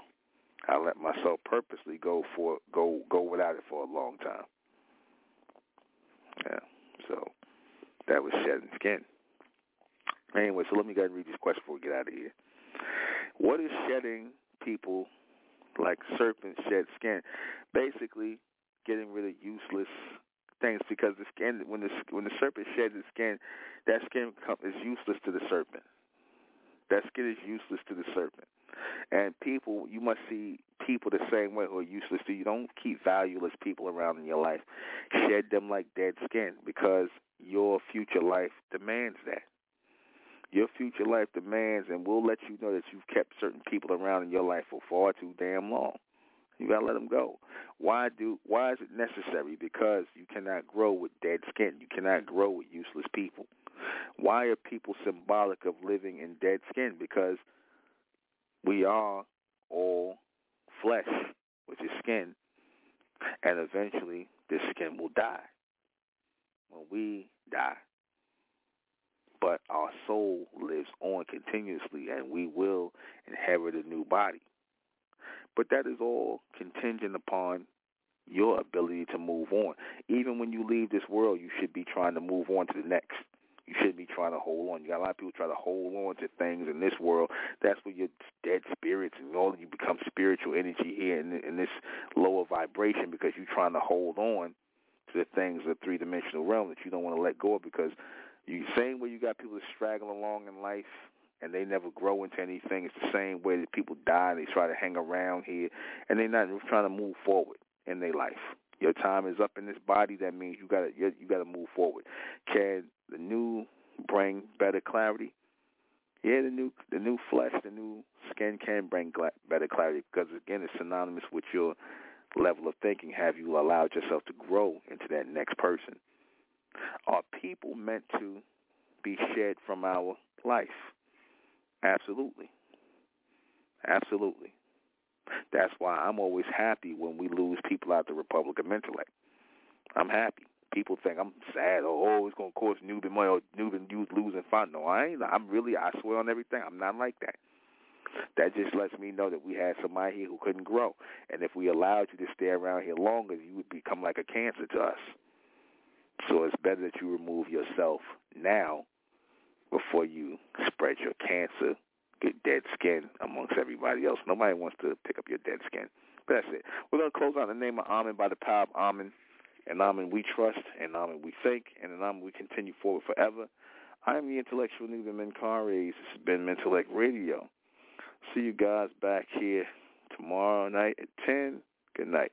I let myself purposely go for go go without it for a long time. Yeah. So that was shedding skin. Anyway, so let me go ahead and read this question before we get out of here. What is shedding people like serpents shed skin? Basically, getting rid of useless things because the skin when the when the serpent sheds its skin, that skin is useless to the serpent. That skin is useless to the serpent. And people, you must see people the same way who are useless to you. Don't keep valueless people around in your life. Shed them like dead skin because your future life demands that. Your future life demands, and we'll let you know that you've kept certain people around in your life for far too damn long. You gotta let them go. Why do? Why is it necessary? Because you cannot grow with dead skin. You cannot grow with useless people. Why are people symbolic of living in dead skin? Because we are all flesh, which is skin, and eventually this skin will die when we die. But our soul lives on continuously, and we will inherit a new body. But that is all contingent upon your ability to move on. Even when you leave this world, you should be trying to move on to the next. You shouldn't be trying to hold on. You got a lot of people try to hold on to things in this world. That's where your dead spirits and all you become spiritual energy here in, in this lower vibration because you're trying to hold on to the things of three dimensional realm that you don't want to let go of because you same way you got people that straggle along in life and they never grow into anything. It's the same way that people die they try to hang around here and they're not trying to move forward in their life. Your time is up in this body. That means you got to you, you got to move forward. Can the new bring better clarity? Yeah, the new the new flesh, the new skin can bring better clarity because again, it's synonymous with your level of thinking. Have you allowed yourself to grow into that next person? Are people meant to be shed from our life? Absolutely. Absolutely. That's why I'm always happy when we lose people out the Republic of Mentellect. I'm happy. People think I'm sad. Oh, oh it's going to cost Nuben money or Nuben youth losing fun. No, I ain't. I'm really, I swear on everything, I'm not like that. That just lets me know that we had somebody here who couldn't grow. And if we allowed you to stay around here longer, you would become like a cancer to us. So it's better that you remove yourself now before you spread your cancer get dead skin amongst everybody else. Nobody wants to pick up your dead skin. But that's it. We're going to close out the name of Amen by the power of Amen. And Amen we trust, and Amen we think, and in Amen we continue forward forever. I am the intellectual Nuben Menkarayzz. This has been Mentellect Radio. See you guys back here tomorrow night at 10. Good night.